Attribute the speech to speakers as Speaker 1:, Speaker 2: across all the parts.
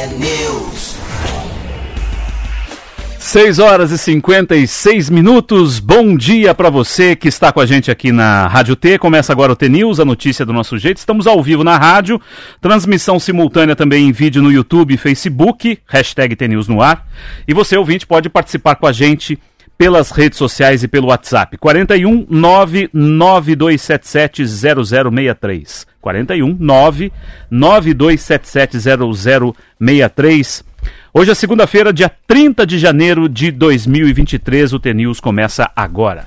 Speaker 1: T-News.
Speaker 2: 6 horas e 56 minutos. Bom dia para você que está com a gente aqui na Rádio T. Começa agora o T News, a notícia do nosso jeito. Estamos ao vivo na rádio, transmissão simultânea também em vídeo no YouTube e Facebook, hashtag T News no ar. E você, ouvinte, pode participar com a gente pelas redes sociais e pelo WhatsApp. 41 99277 0063. 41 99277 0063. Hoje é segunda-feira, dia 30 de janeiro de 2023. O T-News começa agora.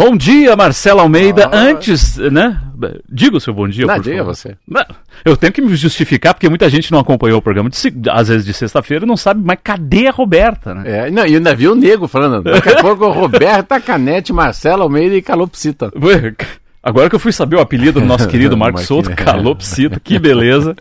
Speaker 2: Bom dia, Marcelo Almeida. Antes, né? Diga o seu bom dia,
Speaker 3: Não,
Speaker 2: por favor.
Speaker 3: você.
Speaker 2: Eu tenho que me justificar porque muita gente não acompanhou o programa, de às vezes de sexta-feira, e não sabe, mas cadê a Roberta, né?
Speaker 3: É, não, e ainda vi o nego falando. Daqui a pouco Roberta Canete, Marcelo Almeida e Calopsita.
Speaker 2: Agora que eu fui saber o apelido do nosso querido Marcos. Souto, Calopsita, que beleza.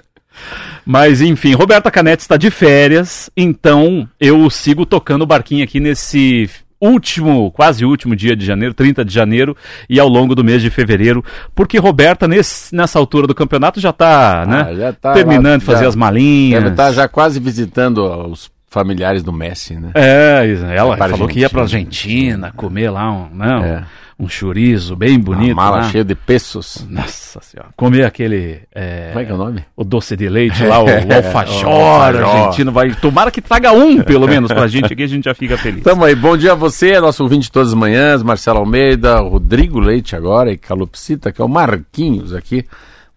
Speaker 2: Mas enfim, Roberta Canete está de férias, então eu sigo tocando o barquinho aqui nesse último, quase último dia de janeiro, 30 de janeiro, e ao longo do mês de fevereiro, porque Roberta, nesse- nessa altura do campeonato, já está né,
Speaker 3: Ah, já tá
Speaker 2: terminando
Speaker 3: lá,
Speaker 2: de fazer
Speaker 3: já
Speaker 2: as malinhas.
Speaker 3: Deve estar já quase visitando os familiares do Messi, né?
Speaker 2: É, ela
Speaker 3: pra
Speaker 2: falou que ia pra
Speaker 3: Argentina.
Speaker 2: Argentina comer lá um, não,
Speaker 3: É.
Speaker 2: um chorizo bem bonito.
Speaker 3: Uma mala
Speaker 2: lá.
Speaker 3: cheia de pesos.
Speaker 2: Nossa senhora. Comer aquele. é,
Speaker 3: Como é que é o nome?
Speaker 2: o doce de leite lá, o, o alfajor
Speaker 3: alfajor.
Speaker 2: argentino. Vai, tomara que traga um, pelo menos, pra gente aqui, a gente já fica feliz.
Speaker 3: Tamo aí, bom dia a você, nosso ouvinte todas as manhãs, Marcelo Almeida, Rodrigo Leite agora e Calopsita, que é o Marquinhos aqui.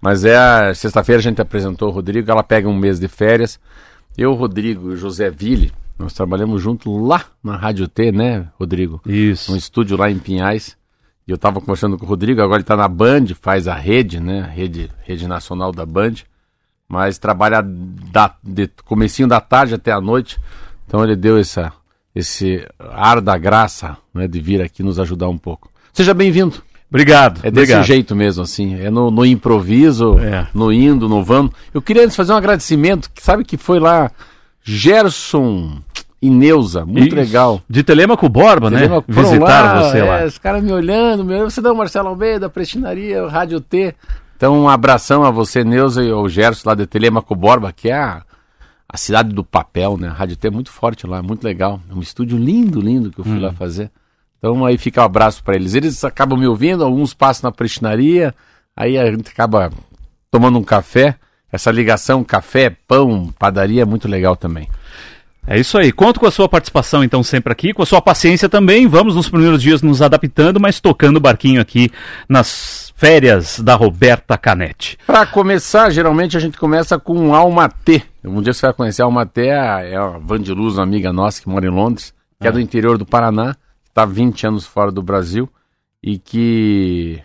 Speaker 3: Mas é a sexta-feira a gente apresentou o Rodrigo, ela pega um mês de férias. Eu, Rodrigo e o José Ville, nós trabalhamos junto lá na Rádio T, né, Rodrigo?
Speaker 2: Isso.
Speaker 3: um estúdio lá em Pinhais. E eu estava conversando com o Rodrigo, agora ele está na Band, faz a rede, né? Rede, rede nacional da Band. Mas trabalha da, de comecinho da tarde até a noite. Então ele deu essa, esse ar da graça né, de vir aqui nos ajudar um pouco. Seja bem-vindo.
Speaker 2: Obrigado.
Speaker 3: É desse
Speaker 2: obrigado.
Speaker 3: jeito mesmo, assim. É no, no improviso,
Speaker 2: É.
Speaker 3: no indo, no vamos. Eu queria antes fazer um agradecimento, que sabe que foi lá Gerson e Neuza, muito
Speaker 2: Isso.
Speaker 3: legal.
Speaker 2: De Telemaco Borba, né?
Speaker 3: Entendeu? Foram
Speaker 2: Visitaram você
Speaker 3: é,
Speaker 2: lá.
Speaker 3: Os caras me olhando, meu, você dá o Marcelo Almeida, Prestinaria, Rádio T. Então, um abração a você, Neuza, e ao Gerson lá de Telemaco Borba, que é a, a cidade do papel, né? A Rádio T é muito forte lá, muito legal. É um estúdio lindo, lindo que eu fui
Speaker 2: Hum.
Speaker 3: lá fazer. Então, aí fica um abraço para eles. Eles acabam me ouvindo, alguns passam na Prestinaria, aí a gente acaba tomando um café. Essa ligação café, pão, padaria é muito legal também.
Speaker 2: É isso aí. Conto com a sua participação, então, sempre aqui, com a sua paciência também. Vamos nos primeiros dias nos adaptando, mas tocando o barquinho aqui nas férias da Roberta Canete.
Speaker 3: Para começar, geralmente a gente começa com Alma T. Um dia você vai conhecer a Alma T, é a, é a Vandiluz, uma amiga nossa que mora em Londres, que é, do interior do Paraná, está 20 anos fora do Brasil e que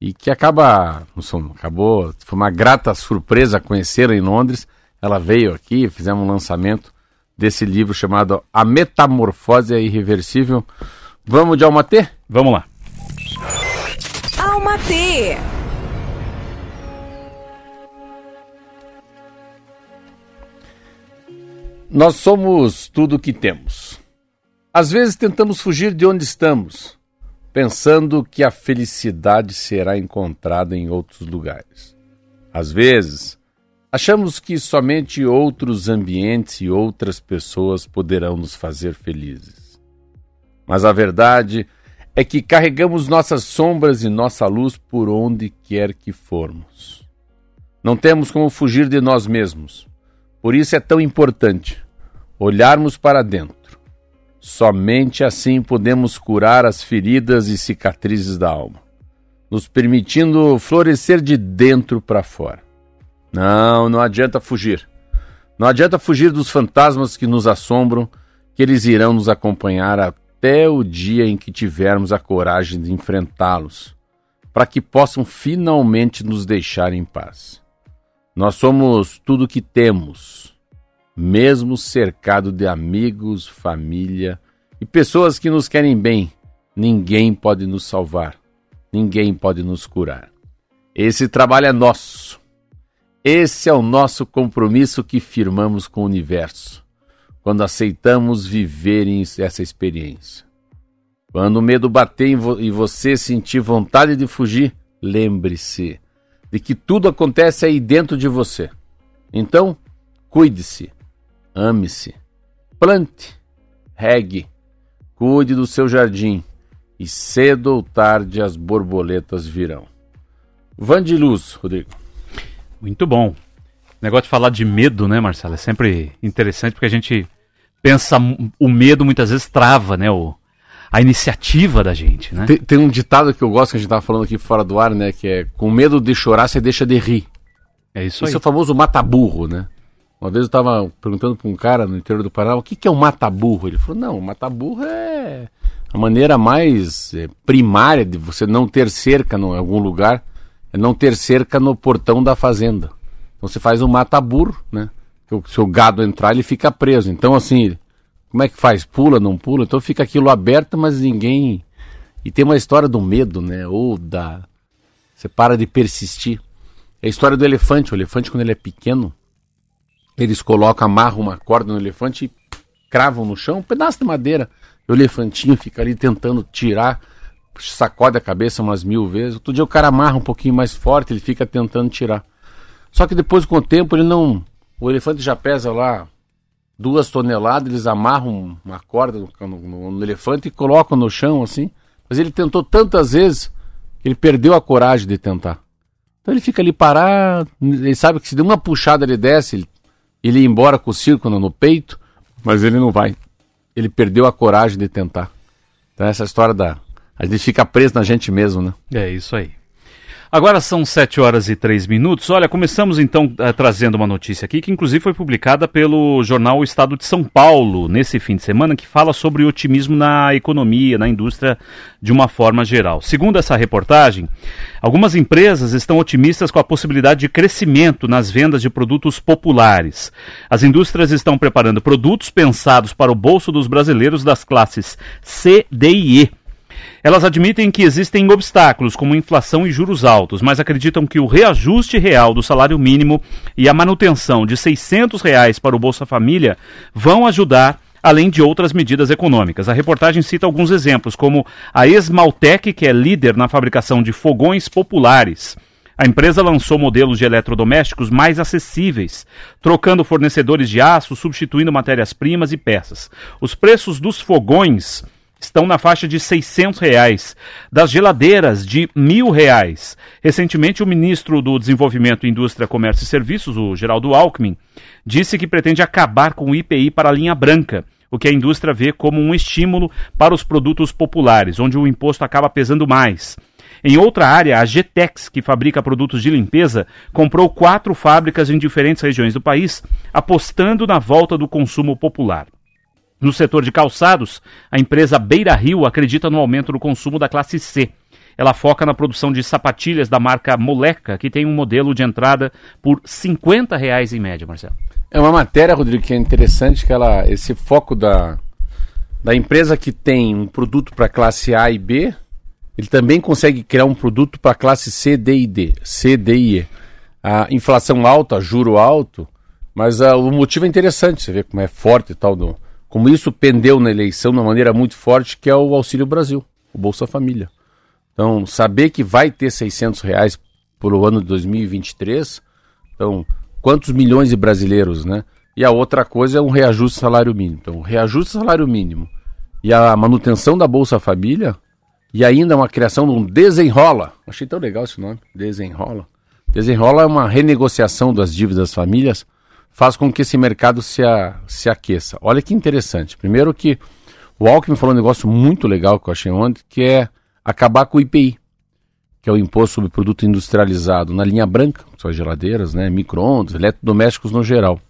Speaker 3: e que acaba, não sou- acabou, foi uma grata surpresa conhecê-la em Londres. Ela veio aqui, fizemos um lançamento desse livro chamado A Metamorfose é Irreversível. Vamos de Alma T?
Speaker 2: Vamos lá.
Speaker 4: Alma T.
Speaker 3: Nós somos tudo o que temos. Às vezes tentamos fugir de onde estamos, pensando que a felicidade será encontrada em outros lugares. Às vezes, achamos que somente outros ambientes e outras pessoas poderão nos fazer felizes. Mas a verdade é que carregamos nossas sombras e nossa luz por onde quer que formos. Não temos como fugir de nós mesmos. Por isso é tão importante olharmos para dentro. Somente assim podemos curar as feridas e cicatrizes da alma, nos permitindo florescer de dentro para fora. Não, não adianta fugir. Não adianta fugir dos fantasmas que nos assombram, que eles irão nos acompanhar até o dia em que tivermos a coragem de enfrentá-los, para que possam finalmente nos deixar em paz. Nós somos tudo o que temos, mesmo cercado de amigos, família e pessoas que nos querem bem, ninguém pode nos salvar, ninguém pode nos curar. Esse trabalho é nosso. Esse é o nosso compromisso que firmamos com o universo, quando aceitamos viver essa experiência. Quando o medo bater e você sentir vontade de fugir, lembre-se: de que tudo acontece aí dentro de você. Então, cuide-se, ame-se, plante, regue, cuide do seu jardim e cedo ou tarde as borboletas virão. Van de luz, Rodrigo.
Speaker 2: Muito bom. O negócio de falar de medo, né, Marcelo? É sempre interessante porque a gente pensa, o medo muitas vezes trava, né? O, a iniciativa da gente, né?
Speaker 3: Tem, tem, um ditado que eu gosto que a gente estava falando aqui fora do ar, né? Que é com medo de chorar, você deixa de rir.
Speaker 2: É isso
Speaker 3: Esse
Speaker 2: aí.
Speaker 3: é o famoso mata-burro, né? Uma vez eu estava perguntando para um cara no interior do Paraná o que, que é o mata-burro. Ele falou: não, o mata-burro é a maneira mais é, primária de você não ter cerca em algum lugar, é não ter cerca no portão da fazenda. Então você faz um mata-burro, né? Que o gado entrar, ele fica preso. Então, assim, como é que faz? Pula, não pula? Então fica aquilo aberto, mas ninguém. E tem uma história do medo, né? Ou da. Você para de persistir. É a história do elefante. O elefante, quando ele é pequeno, eles colocam, amarram uma corda no elefante e cravam no chão um pedaço de madeira. O elefantinho fica ali tentando tirar, sacode a cabeça umas mil vezes. Outro dia o cara amarra um pouquinho mais forte, ele fica tentando tirar. Só que depois, com o tempo, ele não. O elefante já pesa lá duas toneladas, eles amarram uma corda no, no, no, elefante e colocam no chão assim. Mas ele tentou tantas vezes que ele perdeu a coragem de tentar. Então ele fica ali parado, ele sabe que se der uma puxada ele desce, ele, ele ia embora com o círculo no peito, mas ele não vai. Ele perdeu a coragem de tentar. Então essa história da. A gente fica preso na gente mesmo, né?
Speaker 2: É isso aí. Agora são 7 horas e 3 minutos. Olha, começamos então uh, trazendo uma notícia aqui que inclusive foi publicada pelo jornal o Estado de São Paulo nesse fim de semana, que fala sobre otimismo na economia, na indústria de uma forma geral. Segundo essa reportagem, algumas empresas estão otimistas com a possibilidade de crescimento nas vendas de produtos populares. As indústrias estão preparando produtos pensados para o bolso dos brasileiros das classes C, D e E elas admitem que existem obstáculos, como inflação e juros altos, mas acreditam que o reajuste real do salário mínimo e a manutenção de 600 reais para o Bolsa Família vão ajudar além de outras medidas econômicas. A reportagem cita alguns exemplos, como a Esmaltec, que é líder na fabricação de fogões populares. A empresa lançou modelos de eletrodomésticos mais acessíveis, trocando fornecedores de aço, substituindo matérias-primas e peças. Os preços dos fogões estão na faixa de 600 reais, das geladeiras de mil reais. Recentemente, o ministro do Desenvolvimento, Indústria, Comércio e Serviços, o Geraldo Alckmin, disse que pretende acabar com o IPI para a linha branca, o que a indústria vê como um estímulo para os produtos populares, onde o imposto acaba pesando mais. Em outra área, a Getex, que fabrica produtos de limpeza, comprou quatro fábricas em diferentes regiões do país, apostando na volta do consumo popular. No setor de calçados, a empresa Beira Rio acredita no aumento do consumo da classe C. Ela foca na produção de sapatilhas da marca Moleca, que tem um modelo de entrada por 50 reais em média, Marcelo.
Speaker 3: É uma matéria, Rodrigo, que é interessante, que ela, esse foco da, da empresa que tem um produto para classe A e B, ele também consegue criar um produto para classe C, D e D, C, D e E. A inflação alta, juro alto, mas uh, o motivo é interessante, você vê como é forte e tal do como isso pendeu na eleição de uma maneira muito forte, que é o Auxílio Brasil, o Bolsa Família. Então, saber que vai ter 600 reais para o ano de 2023, então, quantos milhões de brasileiros, né? E a outra coisa é um reajuste salário mínimo. Então, reajuste salário mínimo e a manutenção da Bolsa Família e ainda uma criação de um desenrola. Achei tão legal esse nome, desenrola. Desenrola é uma renegociação das dívidas das famílias faz com que esse mercado se, a, se aqueça. Olha que interessante. Primeiro que o Alckmin falou um negócio muito legal que eu achei ontem, que é acabar com o IPI, que é o Imposto sobre Produto Industrializado, na linha branca, suas geladeiras, né, micro-ondas, eletrodomésticos no geral.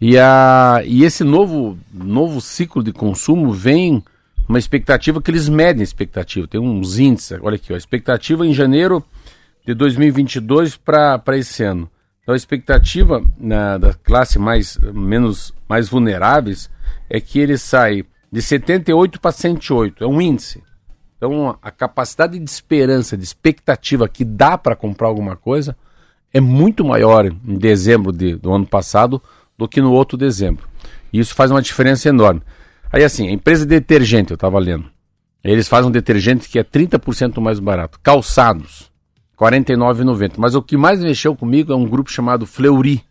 Speaker 3: E, a, e esse novo, novo ciclo de consumo vem uma expectativa que eles medem a expectativa. Tem uns índices, olha aqui, ó, expectativa em janeiro de 2022 para esse ano. Então a expectativa na, da classe mais, menos, mais vulneráveis é que ele sai de 78 para 108, é um índice. Então a capacidade de esperança, de expectativa que dá para comprar alguma coisa é muito maior em dezembro de, do ano passado do que no outro dezembro. E isso faz uma diferença enorme. Aí assim, a empresa de detergente, eu estava lendo, eles fazem um detergente que é 30% mais barato. Calçados. 49,90. Mas o que mais mexeu comigo é um grupo chamado Fleury.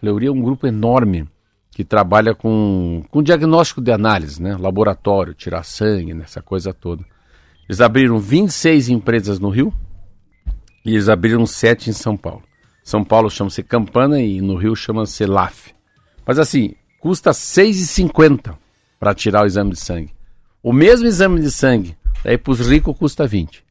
Speaker 3: Fleury é um grupo enorme que trabalha com, com diagnóstico de análise, né? Laboratório, tirar sangue, nessa coisa toda. Eles abriram 26 empresas no Rio e eles abriram 7 em São Paulo. São Paulo chama-se Campana e no Rio chama-se LAF. Mas assim, custa R$ 6,50 para tirar o exame de sangue. O mesmo exame de sangue, aí para os ricos custa 20.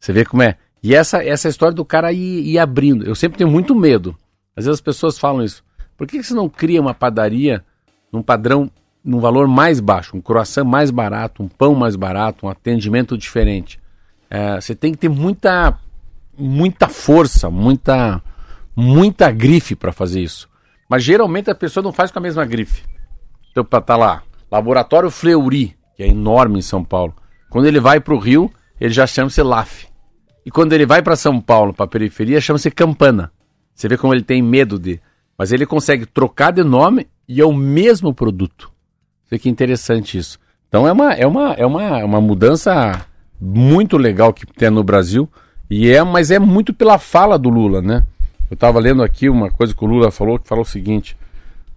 Speaker 3: Você vê como é? E essa, essa história do cara ir, ir abrindo. Eu sempre tenho muito medo. Às vezes as pessoas falam isso. Por que você não cria uma padaria num padrão, num valor mais baixo? Um croissant mais barato, um pão mais barato, um atendimento diferente. É, você tem que ter muita, muita força, muita, muita grife para fazer isso. Mas geralmente a pessoa não faz com a mesma grife. Então, para tá lá, Laboratório Fleury, que é enorme em São Paulo. Quando ele vai para o Rio, ele já chama-se LAF. E quando ele vai para São Paulo, para a periferia, chama-se Campana. Você vê como ele tem medo de. Mas ele consegue trocar de nome e é o mesmo produto. Você que interessante isso. Então é uma, é uma, é uma, é uma mudança muito legal que tem no Brasil. E é, mas é muito pela fala do Lula, né? Eu estava lendo aqui uma coisa que o Lula falou, que falou o seguinte: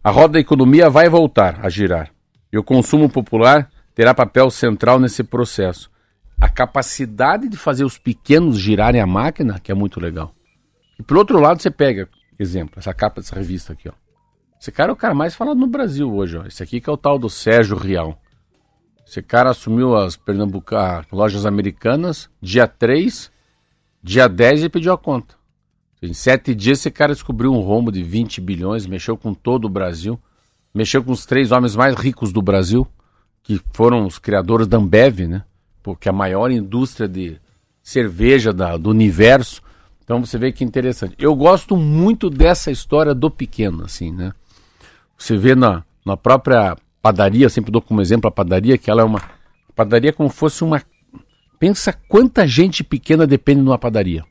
Speaker 3: a roda da economia vai voltar a girar. E o consumo popular terá papel central nesse processo. A capacidade de fazer os pequenos girarem a máquina, que é muito legal. E por outro lado, você pega, exemplo, essa capa dessa revista aqui, ó. Esse cara é o cara mais falado no Brasil hoje, ó. Esse aqui que é o tal do Sérgio Rial. Esse cara assumiu as Pernambuca, lojas americanas, dia 3, dia 10 e pediu a conta. Em sete dias esse cara descobriu um rombo de 20 bilhões, mexeu com todo o Brasil, mexeu com os três homens mais ricos do Brasil, que foram os criadores da Ambev, né? Porque a maior indústria de cerveja da, do universo. Então você vê que interessante. Eu gosto muito dessa história do pequeno, assim, né? Você vê na, na própria padaria, sempre dou como exemplo a padaria, que ela é uma padaria como fosse uma. Pensa quanta gente pequena depende de uma padaria.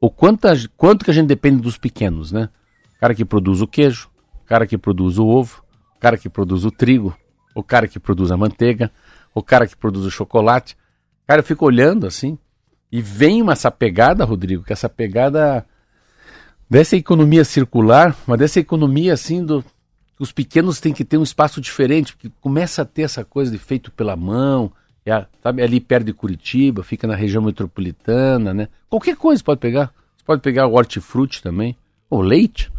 Speaker 3: Ou quanta, quanto que a gente depende dos pequenos, né? O cara que produz o queijo, o cara que produz o ovo, o cara que produz o trigo, o cara que produz a manteiga, o cara que produz o chocolate. Cara, eu fico olhando assim e vem uma, essa pegada, Rodrigo, que essa pegada dessa economia circular, mas dessa economia assim do os pequenos têm que ter um espaço diferente, porque começa a ter essa coisa de feito pela mão, é, sabe, ali perto de Curitiba, fica na região metropolitana, né? Qualquer coisa pode pegar. Você pode pegar o hortifruti também, ou leite.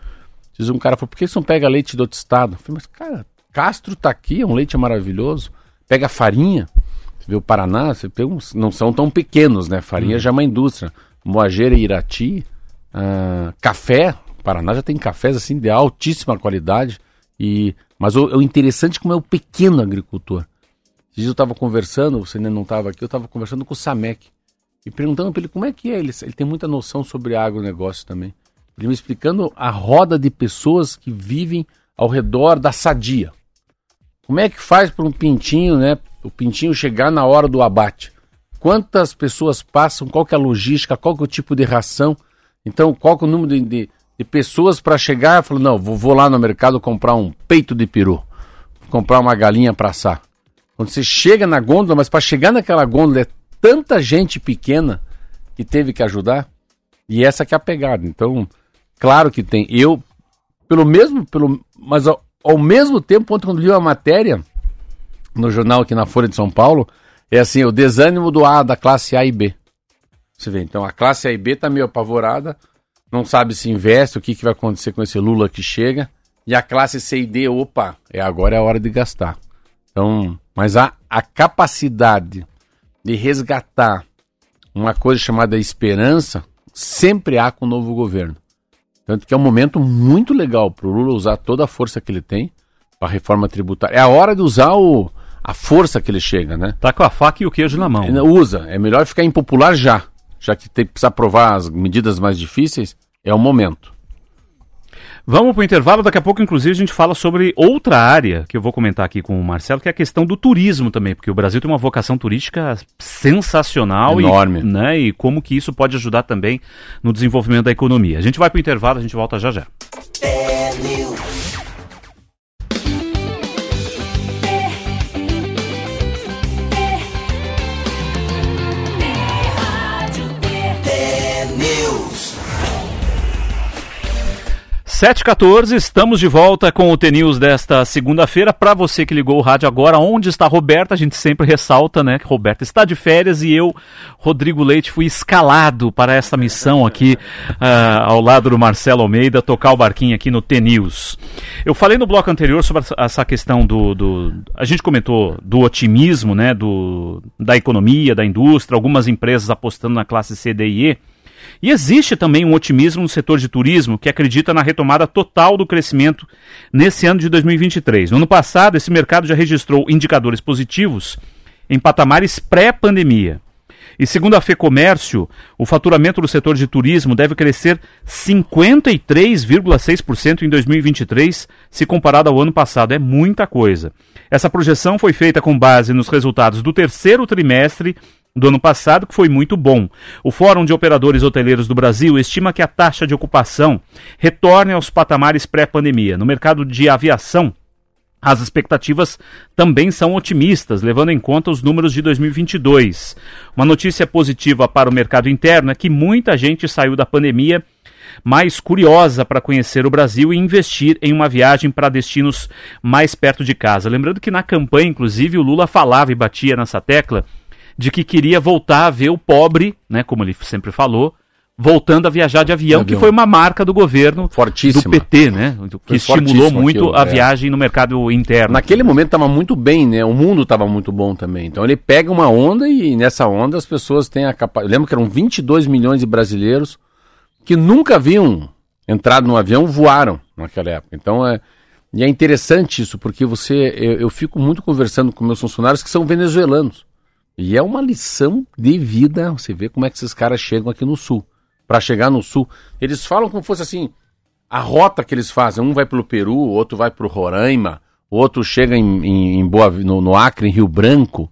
Speaker 3: Diz um cara, por que você não pega leite do outro estado? Eu falei, mas cara, Castro tá aqui, é um leite maravilhoso. Pega farinha, você vê o Paraná, você pega uns, não são tão pequenos, né? Farinha uhum. já é uma indústria. Moageira e Irati, uh, café, o Paraná já tem cafés assim de altíssima qualidade. E, mas o, o interessante é como é o pequeno agricultor. Eu estava conversando, você ainda não estava aqui, eu estava conversando com o Samek e perguntando para ele como é que é. Ele, ele tem muita noção sobre agronegócio também. Ele me explicando a roda de pessoas que vivem ao redor da sadia. Como é que faz para um pintinho, né? O pintinho chegar na hora do abate? Quantas pessoas passam? Qual que é a logística? Qual que é o tipo de ração? Então, qual que é o número de, de, de pessoas para chegar? Falou, não, vou, vou, lá no mercado comprar um peito de peru, comprar uma galinha para assar. Quando você chega na gôndola, mas para chegar naquela gôndola é tanta gente pequena que teve que ajudar. E essa que é a pegada. Então, claro que tem. Eu, pelo mesmo, pelo, mas ao, ao mesmo tempo, quando li a matéria no jornal aqui na Folha de São Paulo, é assim, o desânimo do A, da classe A e B. Você vê, então a classe A e B está meio apavorada, não sabe se investe, o que, que vai acontecer com esse Lula que chega. E a classe C e D, opa, é agora é a hora de gastar. Então, mas a, a capacidade de resgatar uma coisa chamada esperança sempre há com o novo governo. Tanto que é um momento muito legal para o Lula usar toda a força que ele tem para a reforma tributária. É a hora de usar o, a força que ele chega, né?
Speaker 2: Tá com a faca e o queijo na mão.
Speaker 3: Ele usa. É melhor ficar impopular já. Já que tem, precisa aprovar as medidas mais difíceis, é o momento.
Speaker 2: Vamos para o intervalo, daqui a pouco, inclusive, a gente fala sobre outra área que eu vou comentar aqui com o Marcelo, que é a questão do turismo também, porque o Brasil tem uma vocação turística sensacional
Speaker 3: Enorme.
Speaker 2: E, né, e como que isso pode ajudar também no desenvolvimento da economia. A gente vai para o intervalo, a gente volta já já. 714, estamos de volta com o TNews desta segunda-feira. Para você que ligou o rádio agora, onde está a Roberta? A gente sempre ressalta, né, que Roberta está de férias e eu, Rodrigo Leite, fui escalado para essa missão aqui uh, ao lado do Marcelo Almeida, tocar o barquinho aqui no TNews. Eu falei no bloco anterior sobre essa questão do, do, a gente comentou do otimismo, né, do, da economia, da indústria, algumas empresas apostando na classe C, e E. E existe também um otimismo no setor de turismo que acredita na retomada total do crescimento nesse ano de 2023. No ano passado, esse mercado já registrou indicadores positivos em patamares pré-pandemia. E segundo a FEComércio, o faturamento do setor de turismo deve crescer 53,6% em 2023, se comparado ao ano passado. É muita coisa. Essa projeção foi feita com base nos resultados do terceiro trimestre do ano passado, que foi muito bom. O Fórum de Operadores Hoteleiros do Brasil estima que a taxa de ocupação retorne aos patamares pré-pandemia. No mercado de aviação, as expectativas também são otimistas, levando em conta os números de 2022. Uma notícia positiva para o mercado interno é que muita gente saiu da pandemia mais curiosa para conhecer o Brasil e investir em uma viagem para destinos mais perto de casa. Lembrando que na campanha, inclusive, o Lula falava e batia nessa tecla de que queria voltar a ver o pobre, né, como ele sempre falou, voltando a viajar de avião, de avião. que foi uma marca do governo
Speaker 3: Fortíssima.
Speaker 2: do PT, né? Que estimulou muito aquilo, a é. viagem no mercado interno.
Speaker 3: Naquele momento estava muito bem, né? O mundo estava muito bom também. Então ele pega uma onda e nessa onda as pessoas têm a capacidade. Lembro que eram 22 milhões de brasileiros que nunca haviam entrado no avião, voaram naquela época. Então é. E é interessante isso, porque você. Eu, eu fico muito conversando com meus funcionários que são venezuelanos. E é uma lição de vida. Você vê como é que esses caras chegam aqui no sul. Para chegar no sul, eles falam como fosse assim: a rota que eles fazem. Um vai pelo Peru, outro vai para o Roraima, outro chega em, em, em Boa, no, no, Acre, em Rio Branco.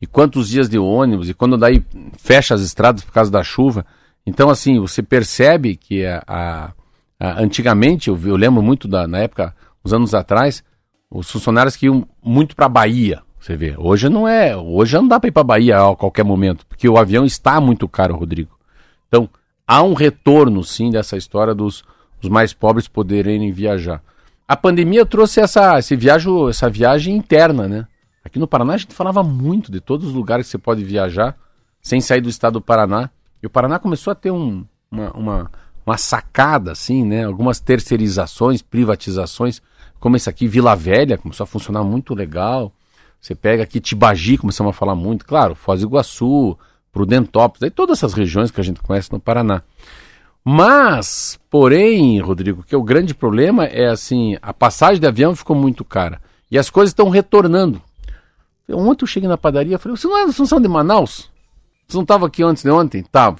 Speaker 3: E quantos dias de ônibus? E quando daí fecha as estradas por causa da chuva. Então, assim, você percebe que a, a, a antigamente, eu, eu, lembro muito da, na época, uns anos atrás, os funcionários que iam muito para a Bahia. Você vê, hoje não é, hoje não dá para ir para Bahia a qualquer momento, porque o avião está muito caro, Rodrigo. Então, há um retorno sim dessa história dos os mais pobres poderem viajar. A pandemia trouxe essa, esse viagem, essa viagem interna, né? Aqui no Paraná a gente falava muito de todos os lugares que você pode viajar sem sair do estado do Paraná. E o Paraná começou a ter um, uma, uma, uma sacada, assim, né? Algumas terceirizações, privatizações, como esse aqui, Vila Velha, começou a funcionar muito legal. Você pega aqui Tibagi, começamos a falar muito, claro, Foz do Iguaçu, Prudentópolis, aí todas essas regiões que a gente conhece no Paraná. Mas, porém, Rodrigo, que o grande problema é assim, a passagem de avião ficou muito cara e as coisas estão retornando. Ontem eu cheguei na padaria e falei, você não, é, não são de Manaus? Você não estava aqui antes de ontem? Tava.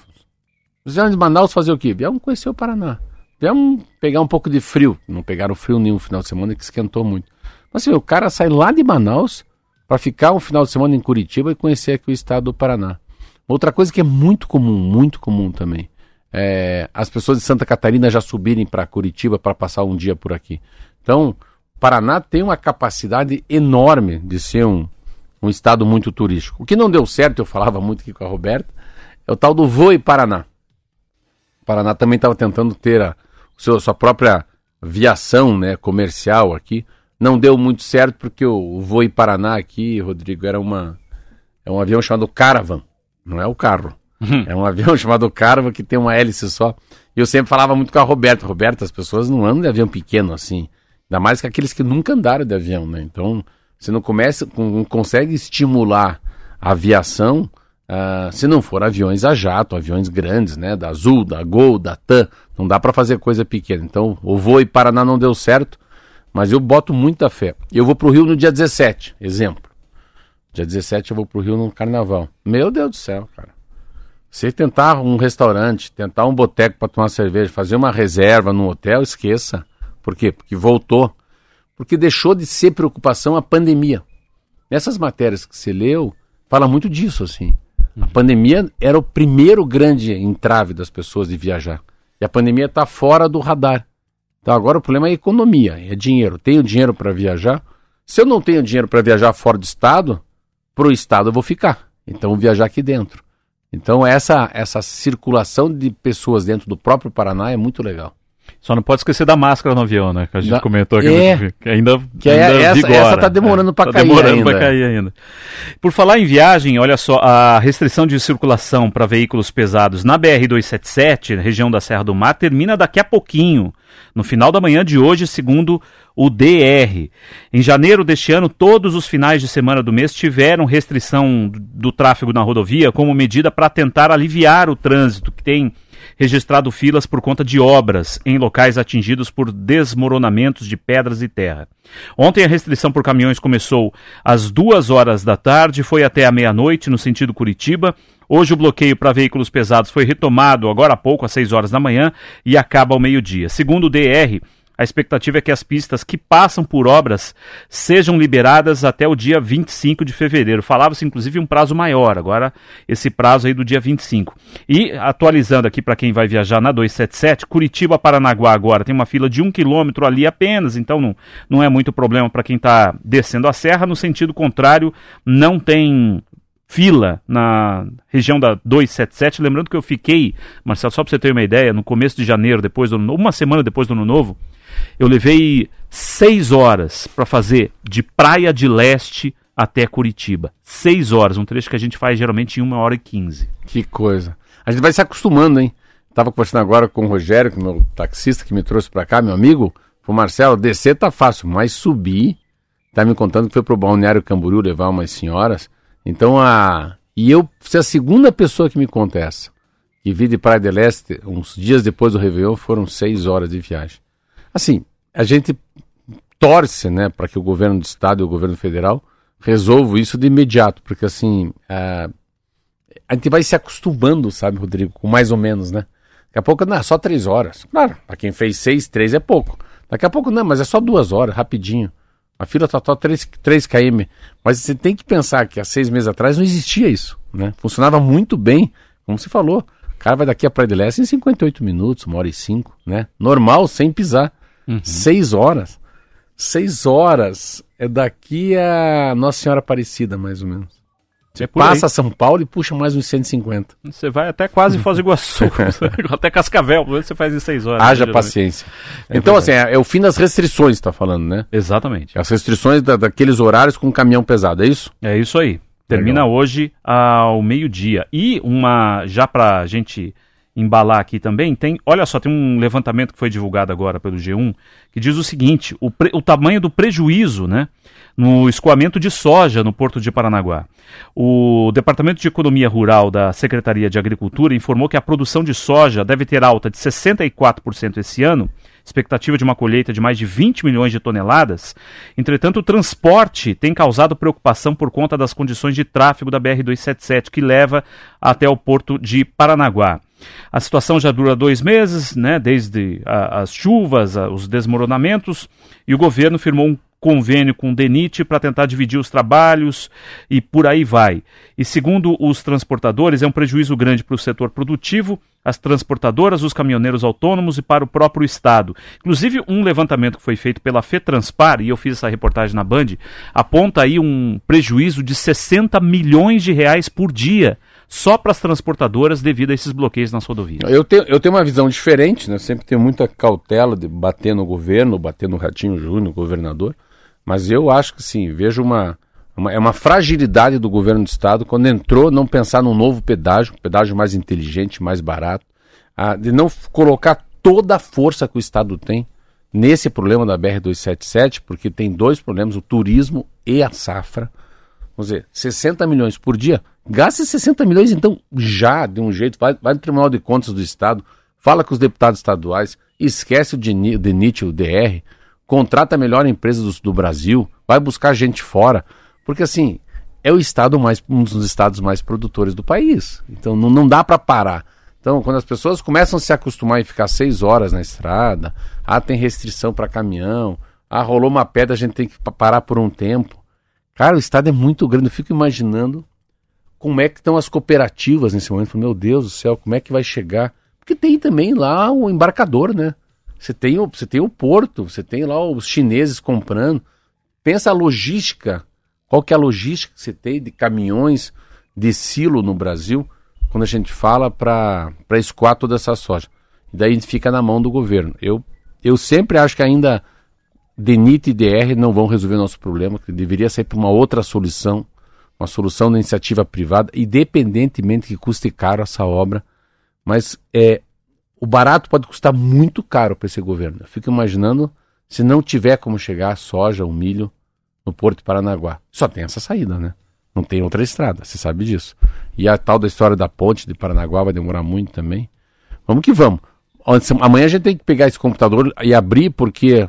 Speaker 3: Vocês vieram de Manaus fazer o quê? Vieram conhecer o Paraná. Vieram pegar um pouco de frio. Não pegaram frio nenhum final de semana que esquentou muito. Mas assim, o cara sai lá de Manaus para ficar um final de semana em Curitiba e conhecer aqui o estado do Paraná. Outra coisa que é muito comum, muito comum também, é as pessoas de Santa Catarina já subirem para Curitiba para passar um dia por aqui. Então, Paraná tem uma capacidade enorme de ser um, um estado muito turístico. O que não deu certo, eu falava muito aqui com a Roberta, é o tal do Voe Paraná. O Paraná também estava tentando ter a, a sua própria viação né, comercial aqui. Não deu muito certo porque o Voe Paraná aqui, Rodrigo, era uma é um avião chamado Caravan, não é o carro. Uhum. É um avião chamado Caravan que tem uma hélice só. E eu sempre falava muito com a Roberta. Roberta, as pessoas não andam de avião pequeno assim. Ainda mais que aqueles que nunca andaram de avião, né? Então, você não começa, não consegue estimular a aviação uh, se não for aviões a jato, aviões grandes, né? Da Azul, da Gol, da TAM. Não dá para fazer coisa pequena. Então, o voo e Paraná não deu certo. Mas eu boto muita fé. Eu vou pro Rio no dia 17, exemplo. Dia 17 eu vou pro Rio no carnaval. Meu Deus do céu, cara. Você tentar um restaurante, tentar um boteco para tomar cerveja, fazer uma reserva no hotel, esqueça. Por quê? Porque voltou. Porque deixou de ser preocupação a pandemia. Nessas matérias que você leu, fala muito disso, assim. A pandemia era o primeiro grande entrave das pessoas de viajar. E a pandemia está fora do radar. Então agora o problema é economia, é dinheiro. Tenho dinheiro para viajar? Se eu não tenho dinheiro para viajar fora do estado, para o estado eu vou ficar. Então vou viajar aqui dentro. Então essa essa circulação de pessoas dentro do próprio Paraná é muito legal.
Speaker 2: Só não pode esquecer da máscara no avião, né? Que a gente
Speaker 3: Da-
Speaker 2: comentou aqui.
Speaker 3: É.
Speaker 2: Que ainda,
Speaker 3: Que é-
Speaker 2: ainda
Speaker 3: essa-
Speaker 2: vigora.
Speaker 3: essa tá demorando pra
Speaker 2: tá
Speaker 3: cair
Speaker 2: demorando
Speaker 3: ainda.
Speaker 2: pra cair ainda. Por falar em viagem, olha só, a restrição de circulação para veículos pesados na BR-277, região da Serra do Mar, termina daqui a pouquinho, no final da manhã de hoje, segundo o DR. Em janeiro deste ano, todos os finais de semana do mês tiveram restrição do tráfego na rodovia como medida para tentar aliviar o trânsito que tem registrado filas por conta de obras em locais atingidos por desmoronamentos de pedras e terra. Ontem a restrição por caminhões começou às duas horas da tarde, foi até a meia-noite no sentido Curitiba. Hoje o bloqueio para veículos pesados foi retomado agora há pouco, às 6 horas da manhã, e acaba ao meio-dia. Segundo o DR, a expectativa é que as pistas que passam por obras sejam liberadas até o dia 25 de fevereiro. Falava-se inclusive um prazo maior, agora esse prazo aí do dia 25. E atualizando aqui para quem vai viajar na 277, Curitiba Paranaguá agora tem uma fila de um quilômetro ali apenas, então não, não é muito problema para quem está descendo a serra. No sentido contrário, não tem fila na região da 277. Lembrando que eu fiquei, Marcelo, só para você ter uma ideia, no começo de janeiro, depois do, uma semana depois do ano novo, eu levei seis horas para fazer de Praia de Leste até Curitiba. Seis horas, um trecho que a gente faz geralmente em uma hora e quinze.
Speaker 3: Que coisa. A gente vai se acostumando, hein? Tava conversando agora com o Rogério, que é meu taxista que me trouxe pra cá, meu amigo. Falou, Marcelo, descer tá fácil, mas subir, tá me contando que foi pro Balneário Camboriú levar umas senhoras. Então a. E eu, se a segunda pessoa que me conta essa, que vi de Praia de Leste, uns dias depois do Réveillon, foram seis horas de viagem. Assim, a gente torce, né, para que o governo do estado e o governo federal resolvam isso de imediato, porque assim. a a gente vai se acostumando, sabe, Rodrigo, com mais ou menos, né? Daqui a pouco, não, é só três horas. Claro, pra quem fez seis, três é pouco. Daqui a pouco, não, mas é só duas horas, rapidinho. A fila tá só 3, 3 km. Mas você tem que pensar que há seis meses atrás não existia isso, né? Funcionava muito bem, como você falou. O cara vai daqui a Praia de Leste em 58 minutos, uma hora e cinco, né? Normal, sem pisar. Seis horas. Seis horas é daqui a Nossa Senhora Aparecida, mais ou menos.
Speaker 2: É por aí.
Speaker 3: Passa São Paulo e puxa mais uns 150.
Speaker 2: Você vai até quase Foz do Iguaçu, até Cascavel, pelo menos você faz em seis horas.
Speaker 3: Haja
Speaker 2: né,
Speaker 3: paciência. então, assim, é, é o fim das restrições, tá falando, né?
Speaker 2: Exatamente.
Speaker 3: As restrições da- daqueles horários com caminhão pesado, é isso?
Speaker 2: É isso aí. Termina hoje ao meio-dia. E uma, já pra gente embalar aqui também, tem, olha só, tem um levantamento que foi divulgado agora pelo G1, que diz o seguinte, o, pre- o tamanho do prejuízo, né, no escoamento de soja no Porto de Paranaguá. O Departamento de Economia Rural da Secretaria de Agricultura informou que a produção de soja deve ter alta de 64% esse ano, expectativa de uma colheita de mais de 20 milhões de toneladas. Entretanto, o transporte tem causado preocupação por conta das condições de tráfego da BR-277, que leva até o porto de Paranaguá. A situação já dura dois meses, né, desde a- as chuvas, a- os desmoronamentos, e o governo firmou um convênio com o DENIT para tentar dividir os trabalhos e por aí vai. E segundo os transportadores, é um prejuízo grande para o setor produtivo, as transportadoras, os caminhoneiros autônomos e para o próprio Estado. Inclusive, um levantamento que foi feito pela FETranspar, e eu fiz essa reportagem na Band, aponta aí um prejuízo de 60 milhões de reais por dia só para as transportadoras devido a esses bloqueios nas rodovias.
Speaker 3: Eu tenho, eu tenho uma visão diferente, né? Sempre tenho muita cautela de bater no governo, bater no Ratinho Júnior, governador. Mas eu acho que sim, vejo uma, uma- é uma fragilidade do governo do estado quando entrou não pensar num novo pedágio, um pedágio mais inteligente, mais barato, ah, de não colocar toda a força que o estado tem nesse problema da BR-277, porque tem dois problemas, o turismo e a safra. Vamos dizer, 60 milhões por dia. Gaste 60 milhões, então, já, de um jeito. Vai, vai no Tribunal de Contas do Estado, fala com os deputados estaduais, esquece o DENI- DENIT, o DR, contrata a melhor empresa do, do Brasil, vai buscar gente fora. Porque, assim, é o estado mais, um dos estados mais produtores do país. Então, não, não dá para parar. Então, quando as pessoas começam a se acostumar e ficar seis horas na estrada, ah, tem restrição para caminhão, ah, rolou uma pedra, a gente tem que pa- parar por um tempo. Cara, o estado é muito grande. Eu fico imaginando como é que estão as cooperativas nesse momento. Meu Deus do céu, como é que vai chegar? Porque tem também lá o embarcador, né? Você tem o, você tem o porto, você tem lá os chineses comprando. Pensa a logística. Qual que é a logística que você tem de caminhões de silo no Brasil quando a gente fala para escoar toda essa soja? E daí fica na mão do governo. Eu, eu sempre acho que ainda DENIT e DR não vão resolver o nosso problema, que deveria sair para uma outra solução, uma solução da iniciativa privada, independentemente que custe caro essa obra. Mas é, o barato pode custar muito caro para esse governo. Eu fico imaginando se não tiver como chegar soja, o milho no Porto de Paranaguá. Só tem essa saída, né? Não tem outra estrada, você sabe disso. E a tal da história da ponte de Paranaguá vai demorar muito também. Vamos que vamos. Amanhã a gente tem que pegar esse computador e abrir, porque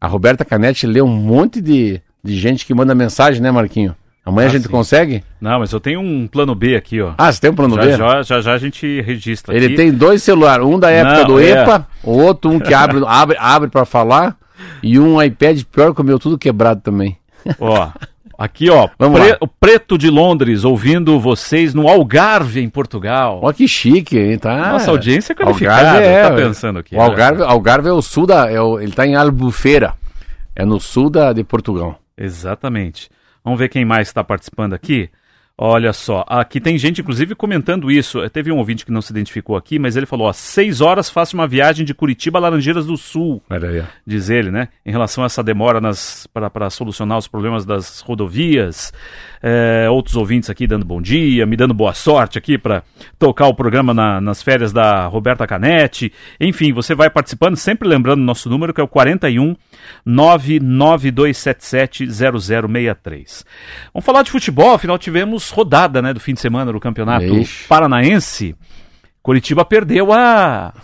Speaker 3: a Roberta Canetti lê um monte de, de gente que manda mensagem, né, Marquinho? Amanhã ah, a gente sim. consegue?
Speaker 2: Não, mas eu tenho um plano B aqui, ó.
Speaker 3: Ah, você tem um plano
Speaker 2: já,
Speaker 3: B?
Speaker 2: Já, já, já a gente registra
Speaker 3: Ele
Speaker 2: aqui.
Speaker 3: tem dois celulares, um da época Não, do é. EPA, o outro um que abre, abre, abre para falar, e um iPad pior que o meu, tudo quebrado também.
Speaker 2: Ó, Aqui, ó, pre o Preto de Londres, ouvindo vocês no Algarve, em Portugal.
Speaker 3: Ó, que chique, hein? Tá...
Speaker 2: Nossa audiência é qualificada, Algarve é, tá pensando aqui.
Speaker 3: O Algarve, Algarve é o sul da... É o, ele tá em Albufeira, é no sul da, de Portugal.
Speaker 2: Exatamente. Vamos ver quem mais está participando aqui. Olha só, aqui tem gente inclusive comentando isso. Teve um ouvinte que não se identificou aqui, mas ele falou: ó, seis horas faço uma viagem de Curitiba a Laranjeiras do Sul.
Speaker 3: Aí,
Speaker 2: diz ele, né? Em relação a essa demora para solucionar os problemas das rodovias. É, outros ouvintes aqui dando bom dia, me dando boa sorte aqui para tocar o programa na, nas férias da Roberta Canetti. Enfim, você vai participando, sempre lembrando nosso número que é o 41 99277 0063. Vamos falar de futebol, afinal tivemos rodada né, do fim de semana do Campeonato Ixi. Paranaense. Curitiba perdeu a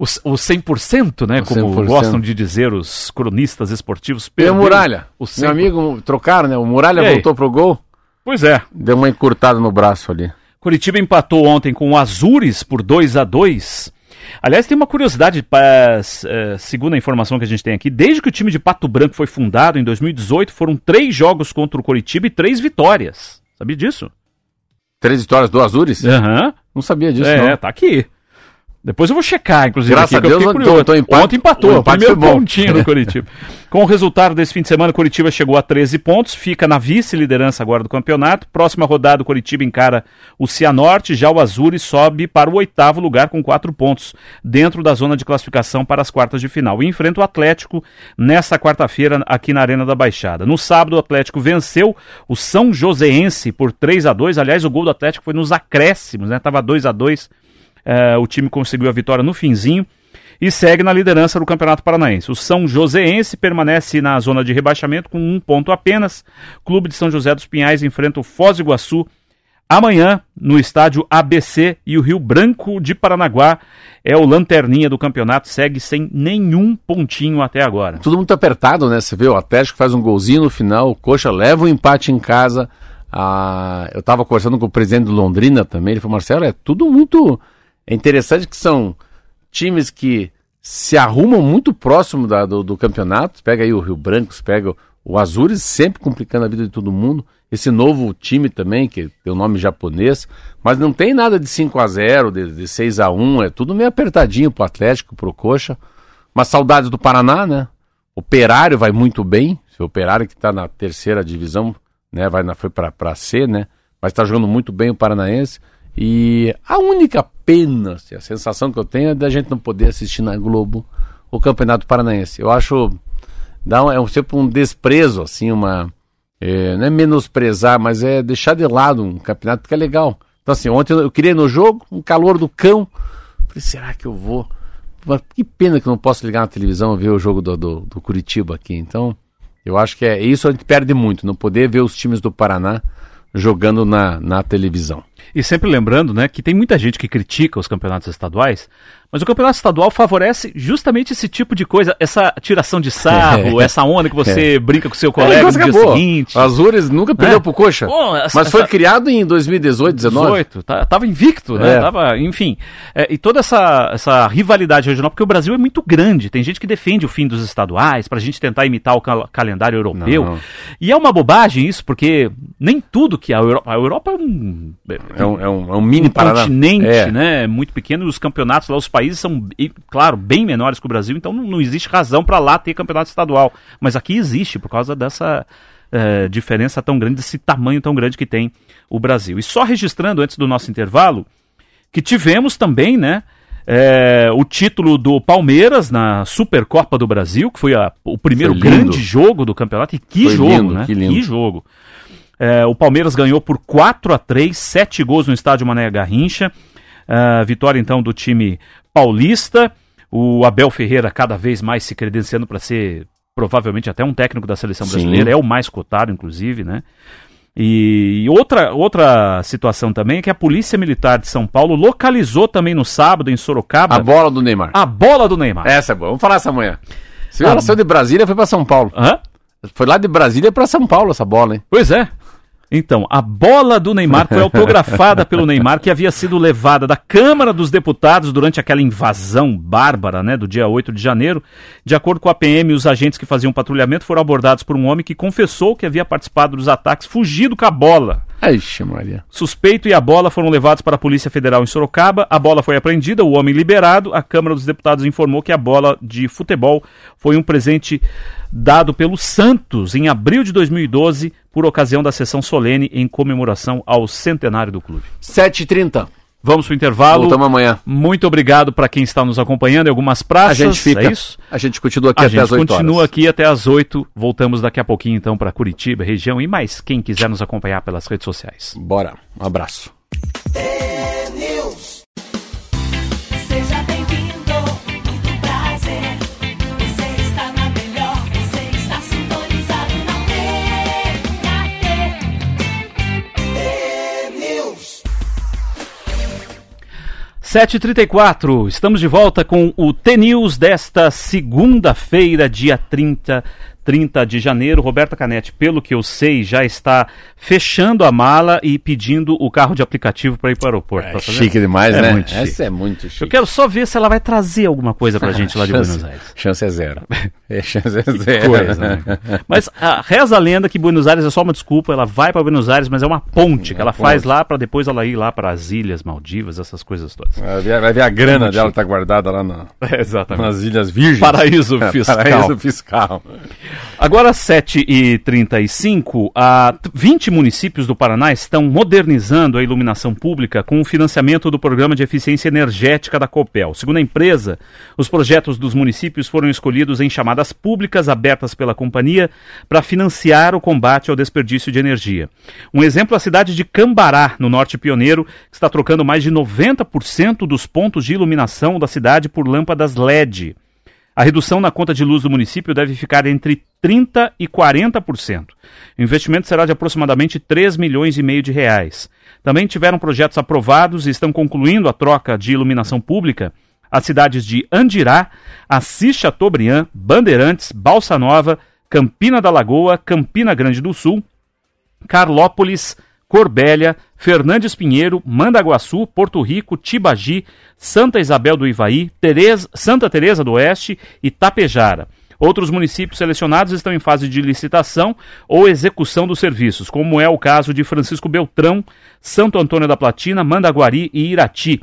Speaker 2: o, o 100%, né? O como 100%. gostam de dizer os cronistas esportivos.
Speaker 3: Perdeu e o Muralha? O Meu amigo trocaram, né? O Muralha voltou pro gol.
Speaker 2: Pois é.
Speaker 3: Deu uma encurtada no braço ali.
Speaker 2: Curitiba empatou ontem com o Azures por 2 a 2 Aliás, tem uma curiosidade, pra, é, segundo a informação que a gente tem aqui, desde que o time de Pato Branco foi fundado em 2018, foram três jogos contra o Curitiba e três vitórias. Sabia disso?
Speaker 3: Três vitórias do Azures?
Speaker 2: Aham. Uhum.
Speaker 3: Não sabia disso,
Speaker 2: é, não. tá aqui. Depois eu vou checar, inclusive.
Speaker 3: Graças aqui, a Deus,
Speaker 2: eu tô, empate, Ontem empatou, o, primeiro pontinho do Curitiba. Com o resultado desse fim de semana, o Curitiba chegou a 13 pontos, fica na vice-liderança agora do campeonato. Próxima rodada, o Curitiba encara o Cianorte, já o Azures sobe para o oitavo lugar com 4 pontos, dentro da zona de classificação para as quartas de final. E enfrenta o Atlético nessa quarta-feira aqui na Arena da Baixada. No sábado, o Atlético venceu o São Joséense por 3 a 2 Aliás, o gol do Atlético foi nos acréscimos, né? Tava 2 a 2 é, o time conseguiu a vitória no finzinho e segue na liderança do Campeonato Paranaense. O São Joséense permanece na zona de rebaixamento com um ponto apenas. Clube de São José dos Pinhais enfrenta o Foz do Iguaçu amanhã no estádio ABC e o Rio Branco de Paranaguá é o lanterninha do campeonato, segue sem nenhum pontinho até agora.
Speaker 3: Tudo muito apertado, né? Você vê, o Atlético faz um golzinho no final, o Coxa leva o um empate em casa. Ah, eu estava conversando com o presidente do Londrina também, ele falou, Marcelo, é tudo muito é interessante que são times que se arrumam muito próximo da, do, do, campeonato. Pega aí o Rio Branco, pega o Azures, sempre complicando a vida de todo mundo. Esse novo time também, que tem o nome japonês, mas não tem nada de 5 a 0 de, de 6 a 1 é tudo meio apertadinho pro Atlético, pro Coxa. Mas saudades do Paraná, né? Operário vai muito bem. O Operário que está na terceira divisão, né? Vai na, foi para C, né? Mas está jogando muito bem o Paranaense. E a única pena, assim, a sensação que eu tenho é da gente não poder assistir na Globo o Campeonato Paranaense. Eu acho dá um, é um, sempre um desprezo, assim, uma é, não é menosprezar, mas é deixar de lado um campeonato que é legal. Então assim, ontem eu queria ir no jogo, um calor do cão, falei, será que eu vou? Que pena que eu não posso ligar na televisão e ver o jogo do, do, do Curitiba aqui. Então, eu acho que é isso a gente perde muito, não poder ver os times do Paraná jogando na, na televisão.
Speaker 2: E sempre lembrando, né, que tem muita gente que critica os campeonatos estaduais, mas o campeonato estadual favorece justamente esse tipo de coisa, essa tiração de sarro, é. essa onda que você é. brinca com seu colega é, no dia seguinte.
Speaker 3: O Azures nunca perdeu é. pro Coxa. Pô, essa, mas foi essa... criado em 2018, 19. 18,
Speaker 2: tá, tava invicto, né? É. Tava, enfim. É, e toda essa, essa rivalidade regional, porque o Brasil é muito grande. Tem gente que defende o fim dos estaduais pra gente tentar imitar o cal calendário europeu. Não, não. E é uma bobagem isso, porque nem tudo que a Europa. A Europa é um.
Speaker 3: É um, é um, é um mini
Speaker 2: um continente, né? Muito pequeno, e os campeonatos lá, os países são, claro, bem menores que o Brasil, então não, não existe razão para lá ter campeonato estadual. Mas aqui existe, por causa dessa é, diferença tão grande, desse tamanho tão grande que tem o Brasil. E só registrando antes do nosso intervalo, que tivemos também, né? É, o título do Palmeiras na Supercopa do Brasil, que foi a- o primeiro
Speaker 3: Foi
Speaker 2: grande jogo do campeonato. E que
Speaker 3: Foi
Speaker 2: jogo,
Speaker 3: lindo,
Speaker 2: né?
Speaker 3: que lindo.
Speaker 2: jogo. É, o Palmeiras ganhou por 4 a 3 sete gols no estádio Mané Garrincha. Vitória então do time paulista. O Abel Ferreira cada vez mais se credenciando para ser provavelmente até um técnico da seleção
Speaker 3: Sim.
Speaker 2: brasileira, é o mais cotado, inclusive, né? E outra, outra situação também é que a Polícia Militar de São Paulo localizou também no sábado em Sorocaba
Speaker 3: A bola do Neymar.
Speaker 2: a bola do Neymar.
Speaker 3: Essa é boa. Vamos falar essa amanhã. Você viu,
Speaker 2: Ah,
Speaker 3: ela saiu de Brasília foi pra São Paulo.
Speaker 2: Hã?
Speaker 3: Foi lá de Brasília pra São Paulo essa bola, hein?
Speaker 2: Pois é. Então, a bola do Neymar foi autografada pelo Neymar, que havia sido levada da Câmara dos Deputados durante aquela invasão bárbara, né, do dia 8 de janeiro. De acordo com a PM, os agentes que faziam patrulhamento foram abordados por um homem que confessou que havia participado dos ataques, fugido com a bola.
Speaker 3: Ixi, Maria.
Speaker 2: Suspeito e a bola foram levados para a Polícia Federal em Sorocaba. A bola foi apreendida, o homem liberado. A Câmara dos Deputados informou que a bola de futebol foi um presente dado pelo Santos em abril de 2012 por ocasião da sessão solene em comemoração ao centenário do clube.
Speaker 3: 7h30.
Speaker 2: Vamos para o intervalo.
Speaker 3: Voltamos amanhã.
Speaker 2: Muito obrigado para quem está nos acompanhando em algumas
Speaker 3: A
Speaker 2: praças.
Speaker 3: gente fica.
Speaker 2: É isso?
Speaker 3: A gente continua aqui
Speaker 2: A
Speaker 3: até
Speaker 2: gente
Speaker 3: as 8
Speaker 2: continua
Speaker 3: horas.
Speaker 2: aqui até as 8. Voltamos daqui a pouquinho então para Curitiba, região e mais quem quiser nos acompanhar pelas redes sociais.
Speaker 3: Bora. Um abraço.
Speaker 2: 7h34, estamos de volta com o T-News desta segunda-feira, dia 30, 30 de janeiro. Roberta Canetti, pelo que eu sei, já está fechando a mala e pedindo o carro de aplicativo para ir para o aeroporto.
Speaker 3: É
Speaker 2: Tá
Speaker 3: chique demais,
Speaker 2: É
Speaker 3: né?
Speaker 2: muito chique.
Speaker 3: Essa é muito chique.
Speaker 2: Eu quero só ver se ela vai trazer alguma coisa pra gente lá de
Speaker 3: chance,
Speaker 2: Buenos Aires.
Speaker 3: Chance é zero. É, chance é zero.
Speaker 2: Coisa, né? Mas ah, reza a lenda que Buenos Aires é só uma desculpa, ela vai para Buenos Aires, mas é uma ponte que ela faz
Speaker 3: ponte.
Speaker 2: lá para depois ela ir lá para as ilhas Maldivas, essas coisas todas.
Speaker 3: Vai ver, vai ver a grana dela tá guardada lá na-
Speaker 2: É, exatamente.
Speaker 3: nas Ilhas Virgens.
Speaker 2: Paraíso
Speaker 3: É,
Speaker 2: fiscal.
Speaker 3: Paraíso fiscal.
Speaker 2: Agora, 7h35, a 20 municípios do Paraná estão modernizando a iluminação pública com o financiamento do Programa de Eficiência Energética da Copel. Segundo a empresa, os projetos dos municípios foram escolhidos em chamadas públicas abertas pela companhia para financiar o combate ao desperdício de energia. Um exemplo é a cidade de Cambará, no Norte Pioneiro, que está trocando mais de 90% dos pontos de iluminação da cidade por lâmpadas LED. A redução na conta de luz do município deve ficar entre 30% e 40%. O investimento será de aproximadamente 3 milhões e meio de reais. Também tiveram projetos aprovados e estão concluindo a troca de iluminação pública as cidades de Andirá, Assis Chateaubriand, Bandeirantes, Balsa Nova, Campina da Lagoa, Campina Grande do Sul, Carlópolis, Corbélia, Fernandes Pinheiro, Mandaguaçu, Porto Rico, Tibagi, Santa Isabel do Ivaí, Tereza- Santa Teresa do Oeste e Tapejara. Outros municípios selecionados estão em fase de licitação ou execução dos serviços, como é o caso de Francisco Beltrão, Santo Antônio da Platina, Mandaguari e Irati.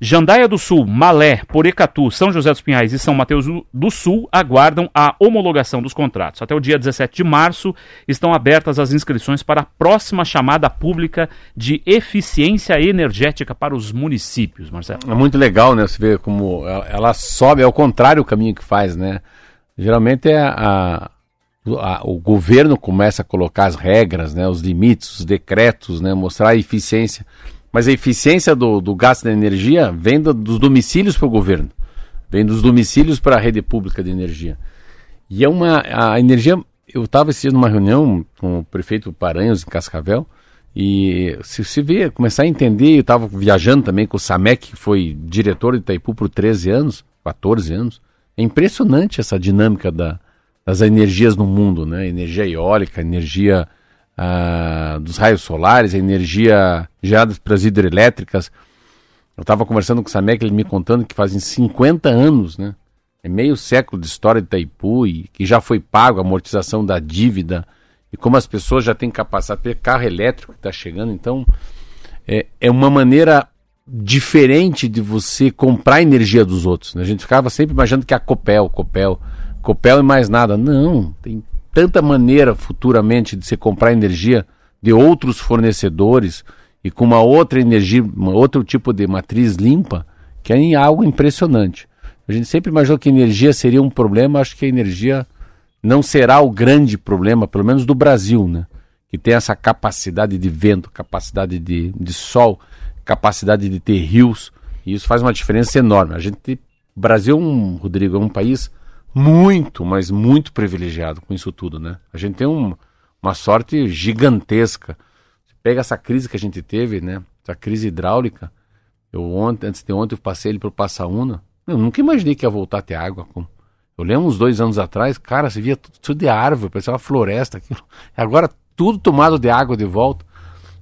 Speaker 2: Jandaia do Sul, Malé, Porecatu, São José dos Pinhais e São Mateus do- Sul aguardam a homologação dos contratos. Até o dia 17 de março estão abertas as inscrições para a próxima chamada pública de eficiência energética para os municípios, Marcelo.
Speaker 3: É muito legal, né? Você vê como ela, ela sobe, é o contrário o caminho que faz, né? Geralmente é a, a- o governo começa a colocar as regras, né? Os limites, os decretos, né? Mostrar a eficiência. Mas a eficiência do, do gasto da energia vem do- dos domicílios para o governo. Vem dos domicílios para a rede pública de energia. E é uma. A energia. Eu estava dia numa reunião com o prefeito Paranhos, em Cascavel, e se se vê, começar a entender, eu estava viajando também com o Samek, que foi diretor de Itaipu por 13 anos, 14 anos. É impressionante essa dinâmica da, das energias no mundo, né? Energia eólica, energia ah, dos raios solares, a energia gerada pelas hidrelétricas. Eu estava conversando com o Samek, ele me contando que fazem 50 anos, né? É meio século de história de Itaipu e que já foi pago a amortização da dívida e como as pessoas já têm capacidade, ter carro elétrico que está chegando, então é, é uma maneira diferente de você comprar energia dos outros. né? A gente ficava sempre imaginando que a Copel, Copel, Copel e mais nada. Não, tem tanta maneira futuramente de você comprar energia de outros fornecedores e com uma outra energia, um outro tipo de matriz limpa, que é algo impressionante. A gente sempre imaginou que energia seria um problema, acho que a energia não será o grande problema, pelo menos do Brasil, né? Que tem essa capacidade de vento, capacidade de, de sol, capacidade de ter rios, e isso faz uma diferença enorme. A gente, Brasil, é um, Rodrigo, é um país muito, mas muito privilegiado com isso tudo, né? A gente tem um, uma sorte gigantesca. Você pega essa crise que a gente teve, né? Essa crise hidráulica. Eu ontem, antes de ontem, eu passei ele pelo Passaúna. Eu nunca imaginei que ia voltar a ter água. Eu lembro uns dois anos atrás, cara, você via tudo, tudo de árvore, parecia uma floresta. Aquilo. Agora tudo tomado de água de volta.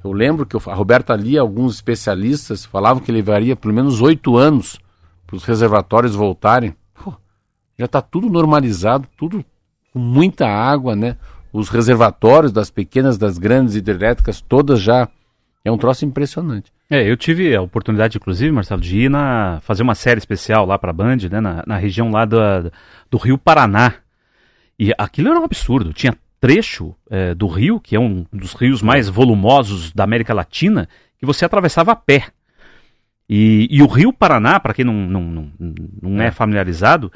Speaker 3: Eu lembro que a Roberta ali, alguns especialistas falavam que levaria pelo menos oito anos para os reservatórios voltarem. Já está tudo normalizado, tudo com muita água, né? Os reservatórios das pequenas, das grandes hidrelétricas, todas já. É um troço impressionante.
Speaker 2: É, eu tive a oportunidade, inclusive, Marcelo, de ir na, fazer uma série especial lá para a Band, né, na, na região lá do, do Rio Paraná. E aquilo era um absurdo. Tinha trecho é, do rio, que é um dos rios mais volumosos da América Latina, que você atravessava a pé. E, e o Rio Paraná, para quem não, não, não, não é. familiarizado,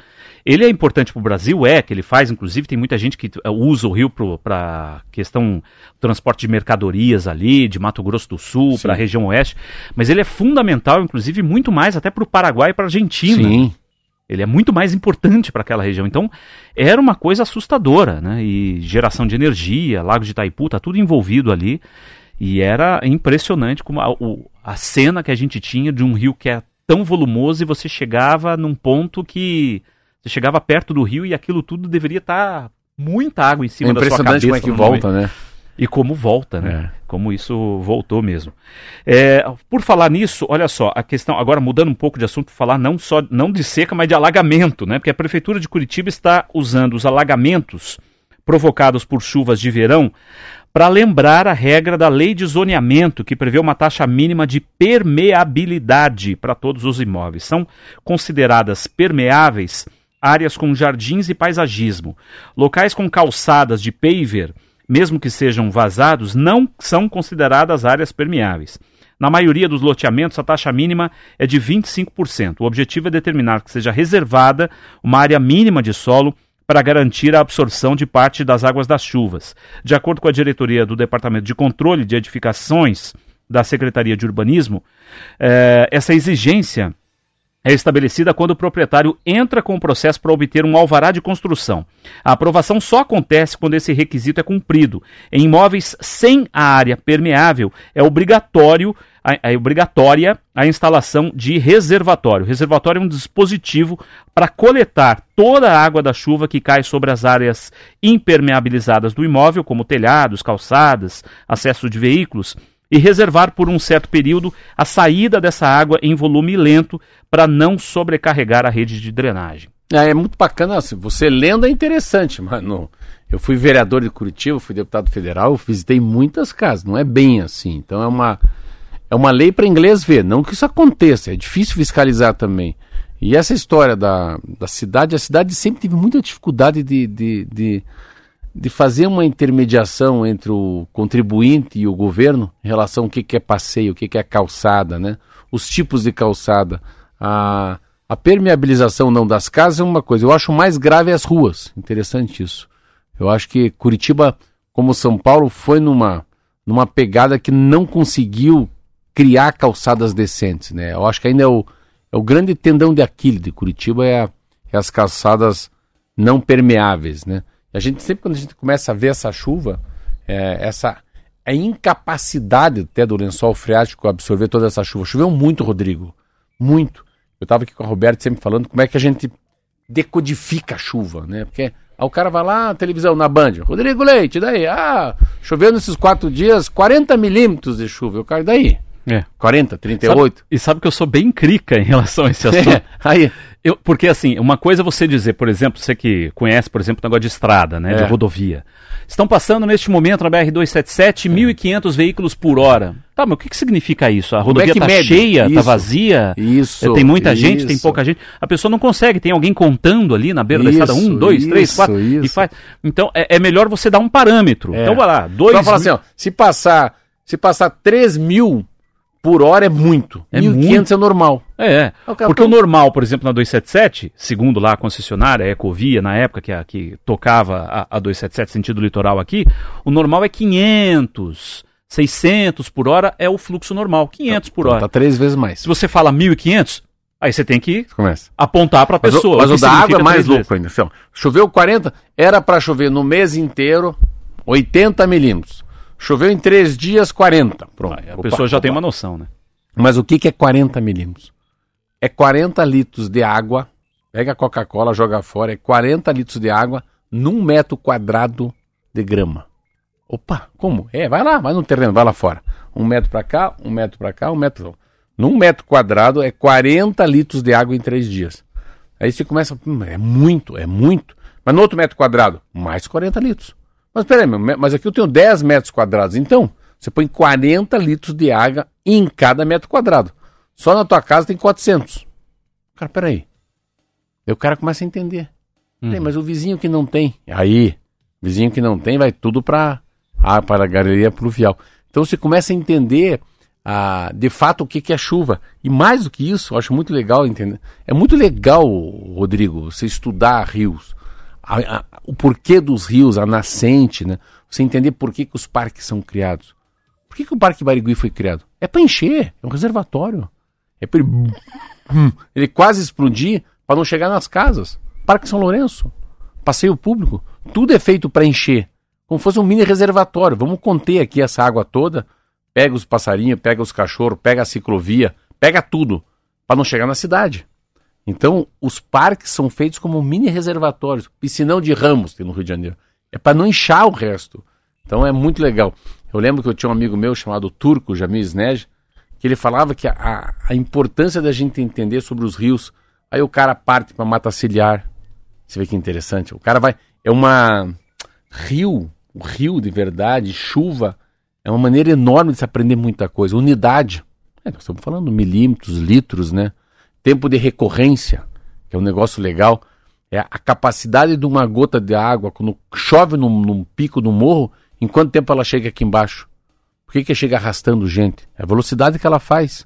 Speaker 2: ele é importante para o Brasil, é, que ele faz, inclusive, tem muita gente que usa o rio para questão transporte de mercadorias ali, de Mato Grosso do Sul, para a região oeste, mas ele é fundamental, inclusive, muito mais até para o Paraguai e para a Argentina.
Speaker 3: Sim.
Speaker 2: Ele é muito mais importante para aquela região. Então, era uma coisa assustadora, né? E geração de energia, Lago de Itaipu, tá tudo envolvido ali. E era impressionante como a, o, a cena que a gente tinha de um rio que é tão volumoso e você chegava num ponto que você chegava perto do rio e aquilo tudo deveria estar tá muita água em cima
Speaker 3: é
Speaker 2: da sua cabeça.
Speaker 3: Impressionante como é que volta, momento. né?
Speaker 2: E como volta, né? É. Como isso voltou mesmo. É, por falar nisso, olha só, a questão, agora mudando um pouco de assunto, falar não só não de seca, mas de alagamento, né? Porque a Prefeitura de Curitiba está usando os alagamentos provocados por chuvas de verão para lembrar a regra da lei de zoneamento, que prevê uma taxa mínima de permeabilidade para todos os imóveis. São consideradas permeáveis áreas com jardins e paisagismo. Locais com calçadas de paver, mesmo que sejam vazados, não são consideradas áreas permeáveis. Na maioria dos loteamentos, a taxa mínima é de 25%. O objetivo é determinar que seja reservada uma área mínima de solo para garantir a absorção de parte das águas das chuvas. De acordo com a diretoria do Departamento de Controle de Edificações da Secretaria de Urbanismo, eh, essa exigência é estabelecida quando o proprietário entra com o processo para obter um alvará de construção. A aprovação só acontece quando esse requisito é cumprido. Em imóveis sem a área permeável, é obrigatório é obrigatória a instalação de reservatório. O reservatório é um dispositivo para coletar toda a água da chuva que cai sobre as áreas impermeabilizadas do imóvel, como telhados, calçadas, acesso de veículos, e reservar por um certo período a saída dessa água em volume lento para não sobrecarregar a rede de drenagem.
Speaker 3: É, é muito bacana, assim, você lendo é interessante, mano. Eu fui vereador de Curitiba, fui deputado federal, visitei muitas casas, não é bem assim. Então é uma, é uma lei para inglês ver, não que isso aconteça, é difícil fiscalizar também. E essa história da, da cidade, a cidade sempre teve muita dificuldade de, de, de de fazer uma intermediação entre o contribuinte e o governo em relação ao que, que é passeio, o que, que é calçada, né? os tipos de calçada. A, a permeabilização não das casas é uma coisa. Eu acho mais grave as ruas. Interessante isso. Eu acho que Curitiba, como São Paulo, foi numa, numa pegada que não conseguiu criar calçadas decentes. Né? Eu acho que ainda é o, é o grande tendão de Aquiles de Curitiba é, a, é as calçadas não permeáveis. Né? A gente sempre quando a gente começa a ver essa chuva, é, essa a incapacidade até do lençol freático absorver toda essa chuva. Choveu muito, Rodrigo, muito. Eu estava aqui com a Roberta sempre falando como é que a gente decodifica a chuva, né? Porque aí o cara vai lá, televisão, na Band, Rodrigo Leite, daí, ah, choveu nesses quatro dias 40 milímetros de chuva. O cara, daí?
Speaker 2: É.
Speaker 3: 40, 38.
Speaker 2: Sabe, e sabe que eu sou bem crica em relação a esse assunto.
Speaker 3: É, aí,
Speaker 2: Eu, porque assim, uma coisa é você dizer, por exemplo, você que conhece, por exemplo, o negócio de estrada, né, de
Speaker 3: É.
Speaker 2: rodovia. Estão passando neste momento na BR-277 1.500 veículos por hora. Tá, mas o que, que significa isso? A rodovia
Speaker 3: é que
Speaker 2: está cheia, está
Speaker 3: Isso.
Speaker 2: vazia?
Speaker 3: Isso,
Speaker 2: Tem muita gente, tem
Speaker 3: isso.
Speaker 2: pouca gente. A pessoa não consegue, tem alguém contando ali na beira da
Speaker 3: Isso,
Speaker 2: estrada, um, dois, três,
Speaker 3: isso,
Speaker 2: quatro, e
Speaker 3: isso.
Speaker 2: faz. Então é, é melhor você dar um parâmetro.
Speaker 3: É.
Speaker 2: Então vai lá, dois
Speaker 3: Só falar assim, ó, se passar, se passar 3 mil por hora é muito.
Speaker 2: É
Speaker 3: 1.500 é normal.
Speaker 2: É,
Speaker 3: O cara
Speaker 2: porque o normal, por exemplo, na 277, segundo lá a concessionária, a Ecovia, na época que, a, que tocava a, a 277 sentido litoral aqui, o normal é 500, 600 por hora é o fluxo normal, 500 por
Speaker 3: Então
Speaker 2: hora.
Speaker 3: Tá três vezes mais.
Speaker 2: Se você fala 1.500, aí você tem que
Speaker 3: Começa.
Speaker 2: apontar para a
Speaker 3: Mas,
Speaker 2: pessoa.
Speaker 3: o, mas o da água é mais louco ainda. Ó, choveu 40, era para chover no mês inteiro 80 milímetros. Choveu em três dias 40. Pronto.
Speaker 2: Aí a
Speaker 3: Opa,
Speaker 2: pessoa já tem
Speaker 3: opa.
Speaker 2: uma noção, né?
Speaker 3: Mas o que, que é 40 milímetros? É 40 litros de água. Pega a Coca-Cola, joga fora. É 40 litros de água num metro quadrado de grama. Opa, como? É, vai lá, vai no terreno, vai lá fora. Um metro pra cá, um metro pra cá, um metro. Num metro quadrado é 40 litros de água em três dias. Aí você começa, hum, é muito, é muito. Mas no outro metro quadrado, mais 40 litros. Mas peraí, mas aqui eu tenho 10 metros quadrados. Então, você põe 40 litros de água em cada metro quadrado. Só na tua casa tem 400. Cara, peraí. Aí o cara começa a entender. Peraí, mas o vizinho que não tem. Aí, vizinho que não tem, vai tudo para a, para a galeria pluvial. Então você começa a entender ah, de fato o que, que é chuva. E mais do que isso, eu acho muito legal entender. É muito legal, Rodrigo, você estudar rios. A- a- o porquê dos rios, a nascente, né? Você entender por que, que os parques são criados. Por que, que o Parque Barigui foi criado? É para encher, é um reservatório. É para ele, hum, ele quase explodir para não chegar nas casas. Parque São Lourenço, passeio público, tudo é feito para encher, como fosse um mini reservatório. Vamos conter aqui essa água toda, pega os passarinhos, pega os cachorros, pega a ciclovia, pega tudo, para não chegar na cidade. Então, os parques são feitos como mini reservatórios, piscinão de ramos tem no Rio de Janeiro. É para não inchar o resto. Então é muito legal. Eu lembro que eu tinha um amigo meu chamado Turco Jamil Snej, que ele falava que a- a, importância da gente entender sobre os rios. Aí o cara parte para Mata Ciliar. Você vê que interessante. O cara vai. É uma. Rio, o rio de verdade, chuva, é uma maneira enorme de se aprender muita coisa. Unidade. É, nós estamos falando milímetros, litros, né? Tempo de recorrência, que é um negócio legal. É a capacidade de uma gota de água, quando chove num, num pico do morro, em quanto tempo ela chega aqui embaixo? Por que, que chega arrastando gente? É a velocidade que ela faz.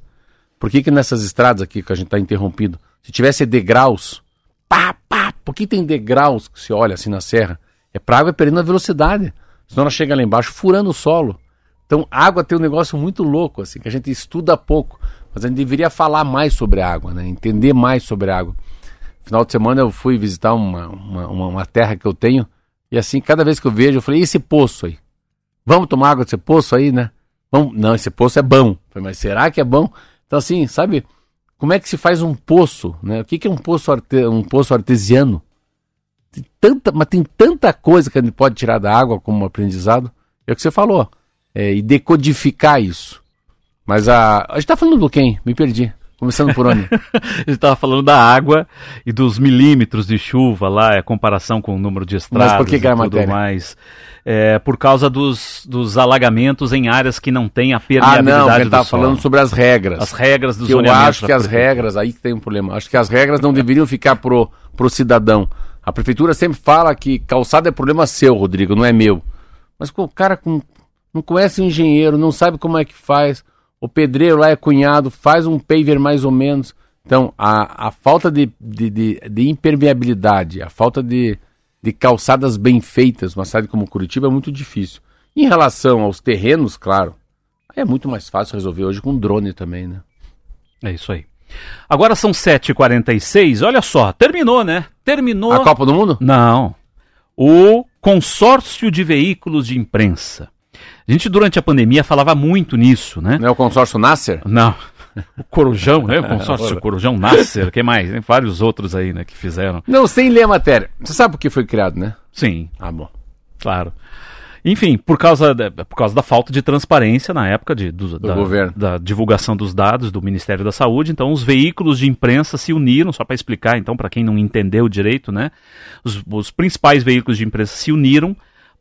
Speaker 3: Por que, que nessas estradas aqui que a gente está interrompido, se tivesse degraus, pá, pá, por que tem degraus que se olha assim na serra? É para água perdendo a velocidade. Senão ela chega lá embaixo furando o solo. Então, água tem um negócio muito louco, assim, que a gente estuda pouco. Mas a gente deveria falar mais sobre água, né? Entender mais sobre água. Final de semana eu fui visitar uma, uma, uma- terra que eu tenho. E assim, cada vez que eu vejo, eu falei, e esse poço aí? Vamos tomar água desse poço aí, né? Vamos... Não, esse poço é bom. Falei, mas será que é bom? Então, assim, sabe, como é que se faz um poço, né? O que, que é um poço, arte... um poço artesiano? Tem tanta, mas tem tanta coisa que a gente pode tirar da água como aprendizado. É o que você falou. É, e decodificar isso. Mas a. A gente tá falando do quem? Me perdi. Começando por onde?
Speaker 2: A gente estava falando da água e dos milímetros de chuva lá, a comparação com o número de estradas
Speaker 3: por que que
Speaker 2: e
Speaker 3: era
Speaker 2: tudo mais. É, por causa dos, dos alagamentos em áreas que não têm a
Speaker 3: ah,
Speaker 2: permeabilidade
Speaker 3: não, a gente tava
Speaker 2: solo.
Speaker 3: falando sobre as regras.
Speaker 2: As regras do
Speaker 3: que eu acho que as regras, aí que tem um problema. Acho que as regras não deveriam ficar pro, pro cidadão. A prefeitura sempre fala que calçada é problema seu, Rodrigo, não é meu. Mas o cara com, não conhece o engenheiro, não sabe como é que faz. O pedreiro lá é cunhado, faz um paver mais ou menos. Então, a, a falta de, de, de, de impermeabilidade, a falta de, de calçadas bem feitas, uma cidade como Curitiba é muito difícil. Em relação aos terrenos, claro, é muito mais fácil resolver hoje com drone também, né?
Speaker 2: É isso aí. Agora são 7h46, olha só, terminou, né? Terminou.
Speaker 3: A Copa do Mundo?
Speaker 2: Não. O consórcio de veículos de imprensa. A gente, durante a pandemia, falava muito nisso, né?
Speaker 3: Não é o consórcio Nasser?
Speaker 2: Não. O Corujão, né? O consórcio Corujão Nasser, que mais? Tem vários outros aí, né, que fizeram.
Speaker 3: Não, sem ler a matéria. Você sabe por que foi criado, né?
Speaker 2: Sim,
Speaker 3: Ah, bom.
Speaker 2: claro. Enfim, por causa, da, por causa da falta de transparência na época de, do, da,
Speaker 3: governo.
Speaker 2: da divulgação dos dados do Ministério da Saúde, então os veículos de imprensa se uniram, só para explicar, então, para quem não entendeu direito, né? Os, os principais veículos de imprensa se uniram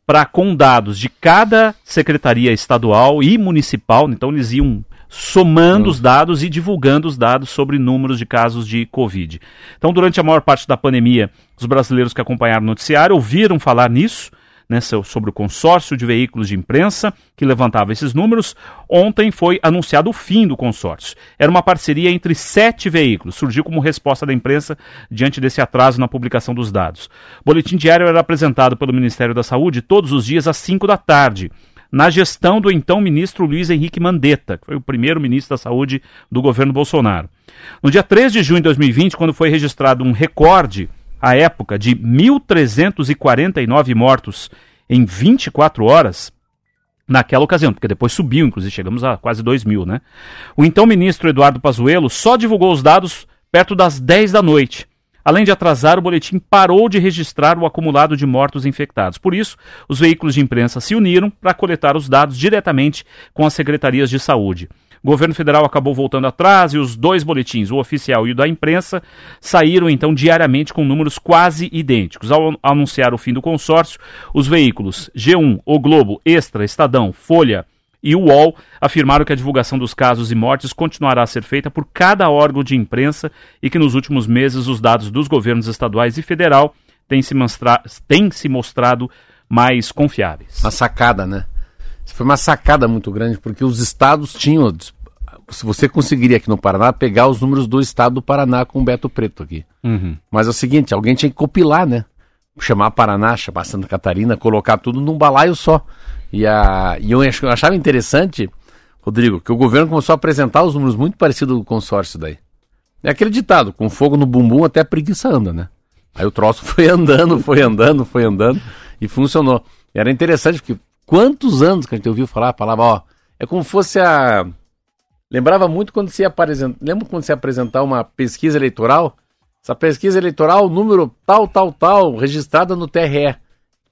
Speaker 2: para, com dados de cada secretaria estadual e municipal, então eles iam somando os dados e divulgando os dados sobre números de casos de Covid. Então, durante a maior parte da pandemia, os brasileiros que acompanharam o noticiário ouviram falar nisso, né, so- sobre o consórcio de veículos de imprensa que levantava esses números. Ontem foi anunciado o fim do consórcio. Era uma parceria entre sete veículos. Surgiu como resposta da imprensa diante desse atraso na publicação dos dados. O boletim diário era apresentado pelo Ministério da Saúde todos os dias às 5 da tarde na gestão do então ministro Luiz Henrique Mandetta, que foi o primeiro ministro da Saúde do governo Bolsonaro. No dia 3 de junho de 2020, quando foi registrado um recorde, à época, de 1.349 mortos em 24 horas, naquela ocasião, porque depois subiu, inclusive chegamos a quase 2 mil, né? O então ministro Eduardo Pazuello só divulgou os dados perto das 10 da noite. Além de atrasar, o boletim parou de registrar o acumulado de mortos infectados. Por isso, os veículos de imprensa se uniram para coletar os dados diretamente com as secretarias de saúde. O governo federal acabou voltando atrás e os dois boletins, o oficial e o da imprensa, saíram então diariamente com números quase idênticos. Ao anunciar o fim do consórcio, os veículos G1, O Globo, Extra, Estadão, Folha e o UOL afirmaram que a divulgação dos casos e mortes continuará a ser feita por cada órgão de imprensa e que nos últimos meses os dados dos governos estaduais e federal têm se, mostra- têm se mostrado mais confiáveis.
Speaker 3: Uma sacada, né? Foi uma sacada muito grande, porque os estados tinham. Se você conseguiria aqui no Paraná pegar os números do estado do Paraná com o Beto Preto aqui.
Speaker 2: Uhum.
Speaker 3: Mas é o seguinte, alguém tinha que compilar, né? Chamar Paraná, chamar Santa Catarina, colocar tudo num balaio só. E, a, e eu ach- eu achava interessante, Rodrigo, que o governo começou a apresentar os números muito parecidos do consórcio daí. É aquele ditado, com fogo no bumbum até a preguiça anda, né? Aí o troço foi andando, foi andando, foi andando e funcionou. E era interessante porque quantos anos que a gente ouviu falar a palavra, ó, é como fosse a... Lembrava muito quando se ia apresentar, lembra quando se apresentar uma pesquisa eleitoral? Essa pesquisa eleitoral, número tal, tal, tal, registrada no TRE.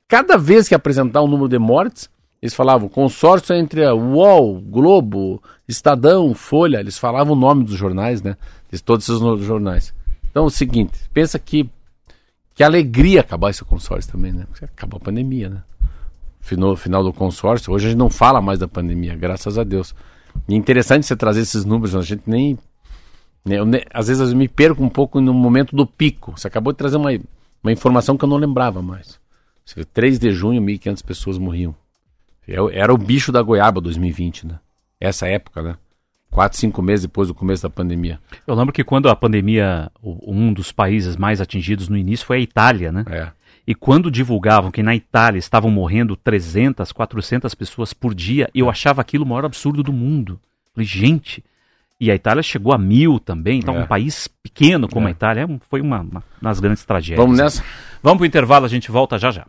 Speaker 3: Cada vez que apresentar um número de mortes, eles falavam consórcio entre a UOL, Globo, Estadão, Folha, eles falavam o nome dos jornais, né? De todos esses jornais. Então é o seguinte, pensa que que alegria acabar esse consórcio também, né? Porque acabou a pandemia, né? Final, final do consórcio, hoje a gente não fala mais da pandemia, graças a Deus. E é interessante você trazer esses números, a gente nem né, eu às vezes eu me perco um pouco no momento do pico. Você acabou de trazer uma, uma informação que eu não lembrava mais. Você vê, 3 de junho, 1.500 pessoas morriam. É- Era o bicho da goiaba 2020, né? Essa época, né? Quatro, cinco meses depois do começo da pandemia.
Speaker 2: Eu lembro que quando a pandemia, um dos países mais atingidos no início foi a Itália, né?
Speaker 3: É.
Speaker 2: E quando divulgavam que na Itália estavam morrendo 300, 400 pessoas por dia, eu achava aquilo o maior absurdo do mundo. Falei, gente. E a Itália chegou a mil também, então
Speaker 3: É.
Speaker 2: um país pequeno como
Speaker 3: É.
Speaker 2: a Itália é foi uma, uma das grandes tragédias.
Speaker 3: Vamos nessa?
Speaker 2: Vamos pro intervalo, a gente volta já já.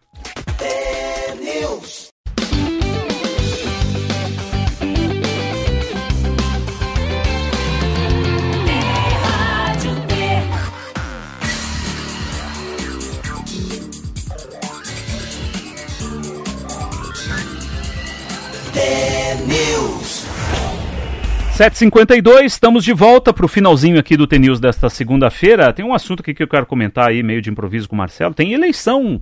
Speaker 2: 7h52, estamos de volta para o finalzinho aqui do TNews desta segunda-feira. Tem um assunto aqui que eu quero comentar aí, meio de improviso com o Marcelo. Tem eleição.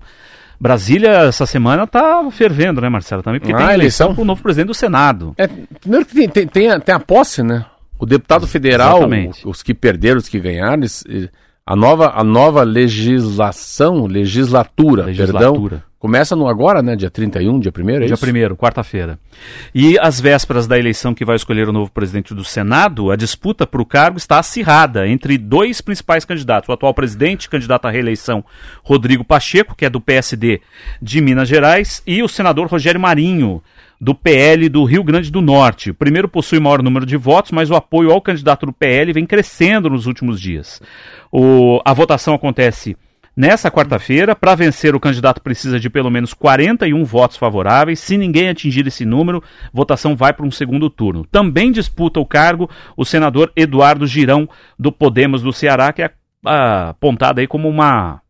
Speaker 2: Brasília essa semana tá fervendo, né, Marcelo? Também porque
Speaker 3: Ah,
Speaker 2: tem eleição
Speaker 3: eleição?
Speaker 2: para o novo presidente do Senado.
Speaker 3: É, primeiro que tem, tem, tem, a, tem a posse, né? O deputado federal,
Speaker 2: Exatamente.
Speaker 3: os que perderam, os que ganharam, eles- eh, a nova, a nova legislação, legislatura,
Speaker 2: Legislatura.
Speaker 3: perdão, começa no agora, né? Dia 31, dia 1 é
Speaker 2: Dia
Speaker 3: isso?
Speaker 2: 1 quarta-feira. E às vésperas da eleição que vai escolher o novo presidente do Senado, a disputa para o cargo está acirrada entre dois principais candidatos. O atual presidente, candidato à reeleição, Rodrigo Pacheco, que é do PSD de Minas Gerais, e o senador Rogério Marinho, do PL do Rio Grande do Norte. O primeiro possui maior número de votos, mas o apoio ao candidato do PL vem crescendo nos últimos dias. O- a votação acontece Nessa quarta-feira, para vencer, o candidato precisa de pelo menos 41 votos favoráveis. Se ninguém atingir esse número, votação vai para um segundo turno. Também disputa o cargo o senador Eduardo Girão, do Podemos do Ceará, que é apontado aí como uma,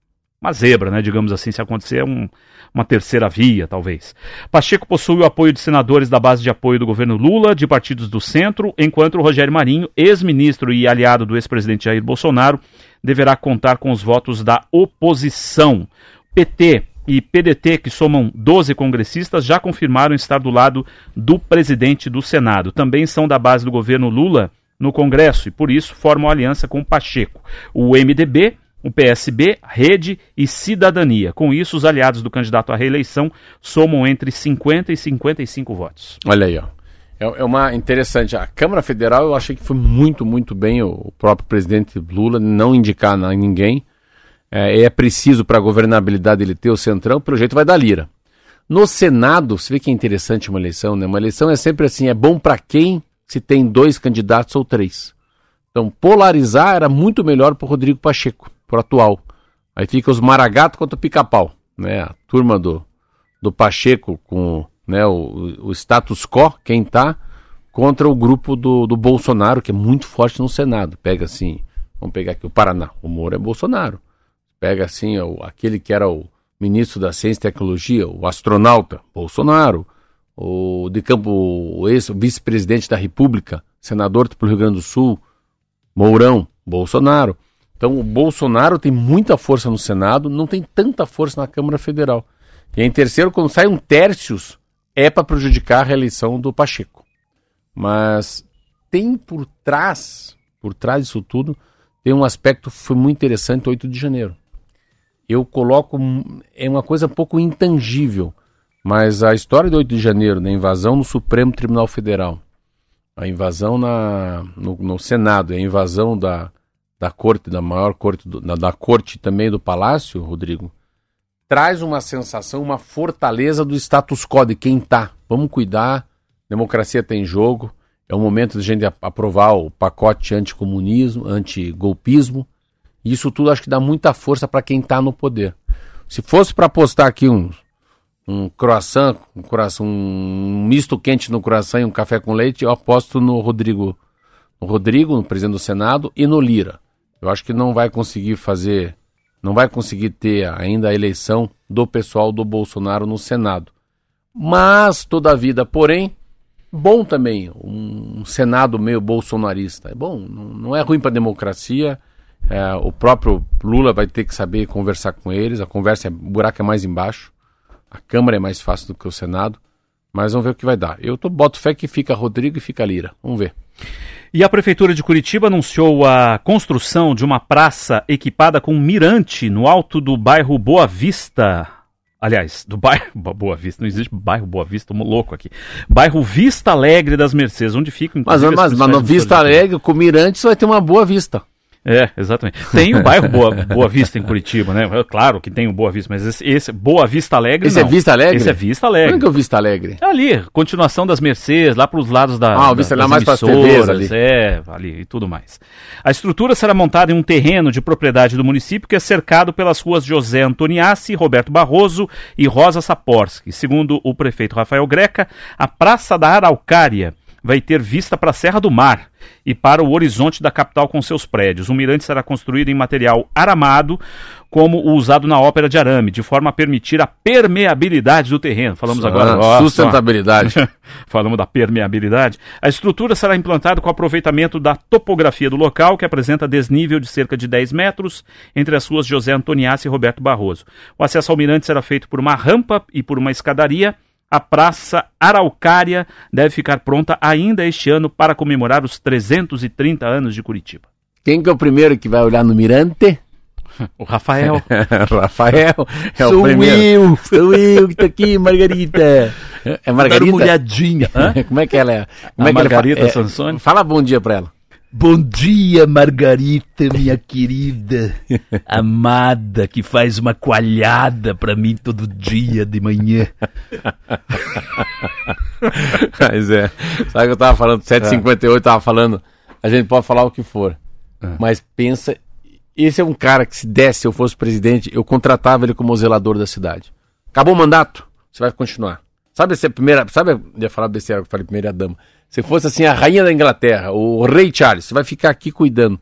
Speaker 2: uma zebra, né? Digamos assim, se acontecer um- uma terceira via, talvez. Pacheco possui o apoio de senadores da base de apoio do governo Lula, de partidos do centro, enquanto o Rogério Marinho, ex-ministro e aliado do ex-presidente Jair Bolsonaro, deverá contar com os votos da oposição. PT e PDT, que somam 12 congressistas, já confirmaram estar do lado do presidente do Senado. Também são da base do governo Lula no Congresso e, por isso, formam aliança com Pacheco. O MDB o PSB, Rede e Cidadania. Com isso, os aliados do candidato à reeleição somam entre 50 e 55 votos.
Speaker 3: Olha aí, ó. É, é uma interessante. A Câmara Federal eu achei que foi muito, muito bem o próprio presidente Lula não indicar ninguém. É, é preciso para a governabilidade ele ter o centrão, pelo jeito vai dar lira. No Senado, você vê que é interessante uma eleição, né? Uma eleição é sempre assim, é bom para quem se tem dois candidatos ou três. Então, polarizar era muito melhor para Rodrigo Pacheco, para o atual. Aí fica os Maragato contra o Pica-Pau, né? A turma do, do Pacheco com né, o, o status quo, quem tá, contra o grupo do, do Bolsonaro, que é muito forte no Senado. Pega assim, vamos pegar aqui o Paraná, o Moro é Bolsonaro. Pega assim, o, aquele que era o ministro da Ciência e Tecnologia, o astronauta, Bolsonaro. O de campo, o ex-vice-presidente da República, senador pelo Rio Grande do Sul, Mourão, Bolsonaro. Então o Bolsonaro tem muita força no Senado, não tem tanta força na Câmara Federal. E em terceiro, quando sai um tercios, é para prejudicar a reeleição do Pacheco. Mas tem por trás, por trás disso tudo, tem um aspecto que foi muito interessante 8 de janeiro. Eu coloco é uma coisa um pouco intangível, mas a história do 8 de janeiro, da invasão no Supremo Tribunal Federal, a invasão na, no, no Senado, a invasão da, da corte, da maior corte, do, da, da corte também do Palácio, Rodrigo, traz uma sensação, uma fortaleza do status quo de quem está. Vamos cuidar, democracia tem jogo, é o momento de a gente aprovar o pacote anticomunismo, antigolpismo. Isso tudo acho que dá muita força para quem está no poder. Se fosse para apostar aqui um, um croissant, um croissant, um misto quente no croissant e um café com leite, eu aposto no Rodrigo, no Rodrigo, no presidente do Senado, e no Lira. Eu acho que não vai conseguir fazer não vai conseguir ter ainda a eleição do pessoal do Bolsonaro no Senado. Mas, toda a vida, porém, bom também um Senado meio bolsonarista. É bom, não, é ruim para a democracia. É, o próprio Lula vai ter que saber conversar com eles. A conversa, é, o buraco é mais embaixo. A Câmara é mais fácil do que o Senado. Mas vamos ver o que vai dar. Eu tô, boto fé que fica Rodrigo e fica Lira. Vamos ver.
Speaker 2: E a Prefeitura de Curitiba anunciou a construção de uma praça equipada com mirante no alto do bairro Boa Vista. Aliás, do bairro Boa Vista, não existe bairro Boa Vista, estamos louco aqui. Bairro Vista Alegre das Mercedes, onde fica.
Speaker 3: Mas, mas, mas no Vista Alegre, com mirante, você vai ter uma boa vista.
Speaker 2: É, exatamente. Tem o bairro Boa, Boa Vista em Curitiba, né? É claro que tem o Boa Vista, mas esse, esse Boa Vista Alegre.
Speaker 3: Esse é
Speaker 2: não.
Speaker 3: é Vista Alegre?
Speaker 2: Esse é Vista Alegre.
Speaker 3: Onde é o Vista Alegre?
Speaker 2: É ali, continuação das Mercedes, lá para os lados da.
Speaker 3: Ah, o Vista
Speaker 2: da,
Speaker 3: mais para as TVs ali.
Speaker 2: É, ali e tudo mais. A estrutura será montada em um terreno de propriedade do município que é cercado pelas ruas José Antoniassi, Roberto Barroso e Rosa Saporsky. Segundo o prefeito Rafael Greca, a Praça da Araucária vai ter vista para a Serra do Mar e para o horizonte da capital com seus prédios. O mirante será construído em material aramado, como o usado na ópera de arame, de forma a permitir a permeabilidade do terreno. Falamos agora.
Speaker 3: Ó, sustentabilidade.
Speaker 2: Falamos da permeabilidade. A estrutura será implantada com aproveitamento da topografia do local, que apresenta desnível de cerca de 10 metros entre as ruas José Antoniassi e Roberto Barroso. O acesso ao mirante será feito por uma rampa e por uma escadaria a Praça Araucária deve ficar pronta ainda este ano para comemorar os 330 anos de Curitiba.
Speaker 3: Quem que é o primeiro que vai olhar no Mirante?
Speaker 2: O Rafael.
Speaker 3: Rafael é
Speaker 2: Sou
Speaker 3: o primeiro.
Speaker 2: eu.
Speaker 3: Sou eu que tô aqui, Margarita. É Margarita?
Speaker 2: Olhadinha.
Speaker 3: Como é que ela é? Como
Speaker 2: A
Speaker 3: é que
Speaker 2: Margarita
Speaker 3: ela
Speaker 2: Sansone?
Speaker 3: Fala bom dia pra ela.
Speaker 2: Bom dia, Margarita, minha querida, amada, que faz uma coalhada pra mim todo dia de manhã.
Speaker 3: Mas é. Sabe que eu tava falando, 7h58, eu tava falando, a gente pode falar o que for. Mas pensa, esse é um cara que se desse, se eu fosse presidente, eu contratava ele como zelador da cidade. Acabou o mandato, você vai continuar. Sabe essa primeira, sabe, eu ia falar besteira, eu falei primeira dama. Se fosse assim a rainha da Inglaterra, o rei Charles, você vai ficar aqui cuidando.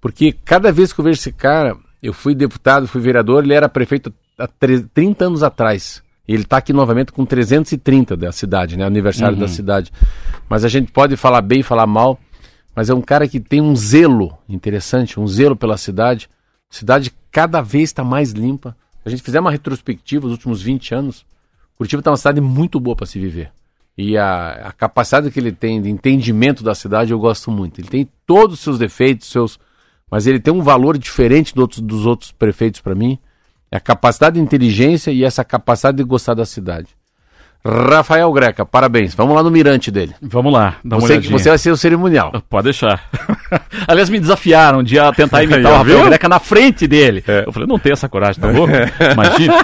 Speaker 3: Porque cada vez que eu vejo esse cara, eu fui deputado, fui vereador, ele era prefeito há tre- 30 anos atrás. Ele está aqui novamente com 330 da cidade, né? Aniversário da cidade. Mas a gente pode falar bem, falar mal, mas é um cara que tem um zelo interessante, um zelo pela cidade. A cidade cada vez está mais limpa. A gente fizer uma retrospectiva dos últimos 20 anos, Curitiba está uma cidade muito boa para se viver. E a, a capacidade que ele tem de entendimento da cidade eu gosto muito. Ele tem todos os seus defeitos, seus, mas ele tem um valor diferente do outro- dos outros prefeitos para mim. É a capacidade de inteligência e essa capacidade de gostar da cidade. Rafael Greca, parabéns. Vamos lá no mirante dele.
Speaker 2: Vamos lá, dá uma
Speaker 3: Você,
Speaker 2: olhadinha.
Speaker 3: você vai ser o cerimonial.
Speaker 2: Pode deixar. Aliás, me desafiaram de a tentar imitar o Rafael? Greca na frente dele.
Speaker 3: É.
Speaker 2: Eu falei, não tenho essa coragem, tá louco? Imagina.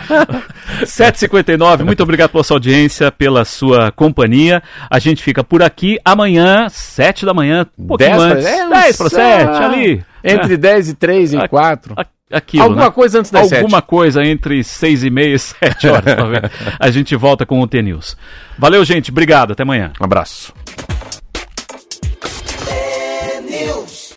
Speaker 2: 7h59, muito obrigado pela sua audiência, pela sua companhia. A gente fica por aqui amanhã, 7 da manhã, um pouquinho
Speaker 3: 10 pra-
Speaker 2: antes.
Speaker 3: é,
Speaker 2: 10 para
Speaker 3: uns-
Speaker 2: 7,
Speaker 3: ah,
Speaker 2: ali.
Speaker 3: Entre 10 e 3 e
Speaker 2: Ah,
Speaker 3: 4.
Speaker 2: A- Aquilo,
Speaker 3: Alguma
Speaker 2: né?
Speaker 3: coisa antes das
Speaker 2: Alguma coisa entre 6 e meia e 7 horas. tá? A gente volta com o T-News. Valeu, gente. Obrigado. Até amanhã.
Speaker 3: Um abraço.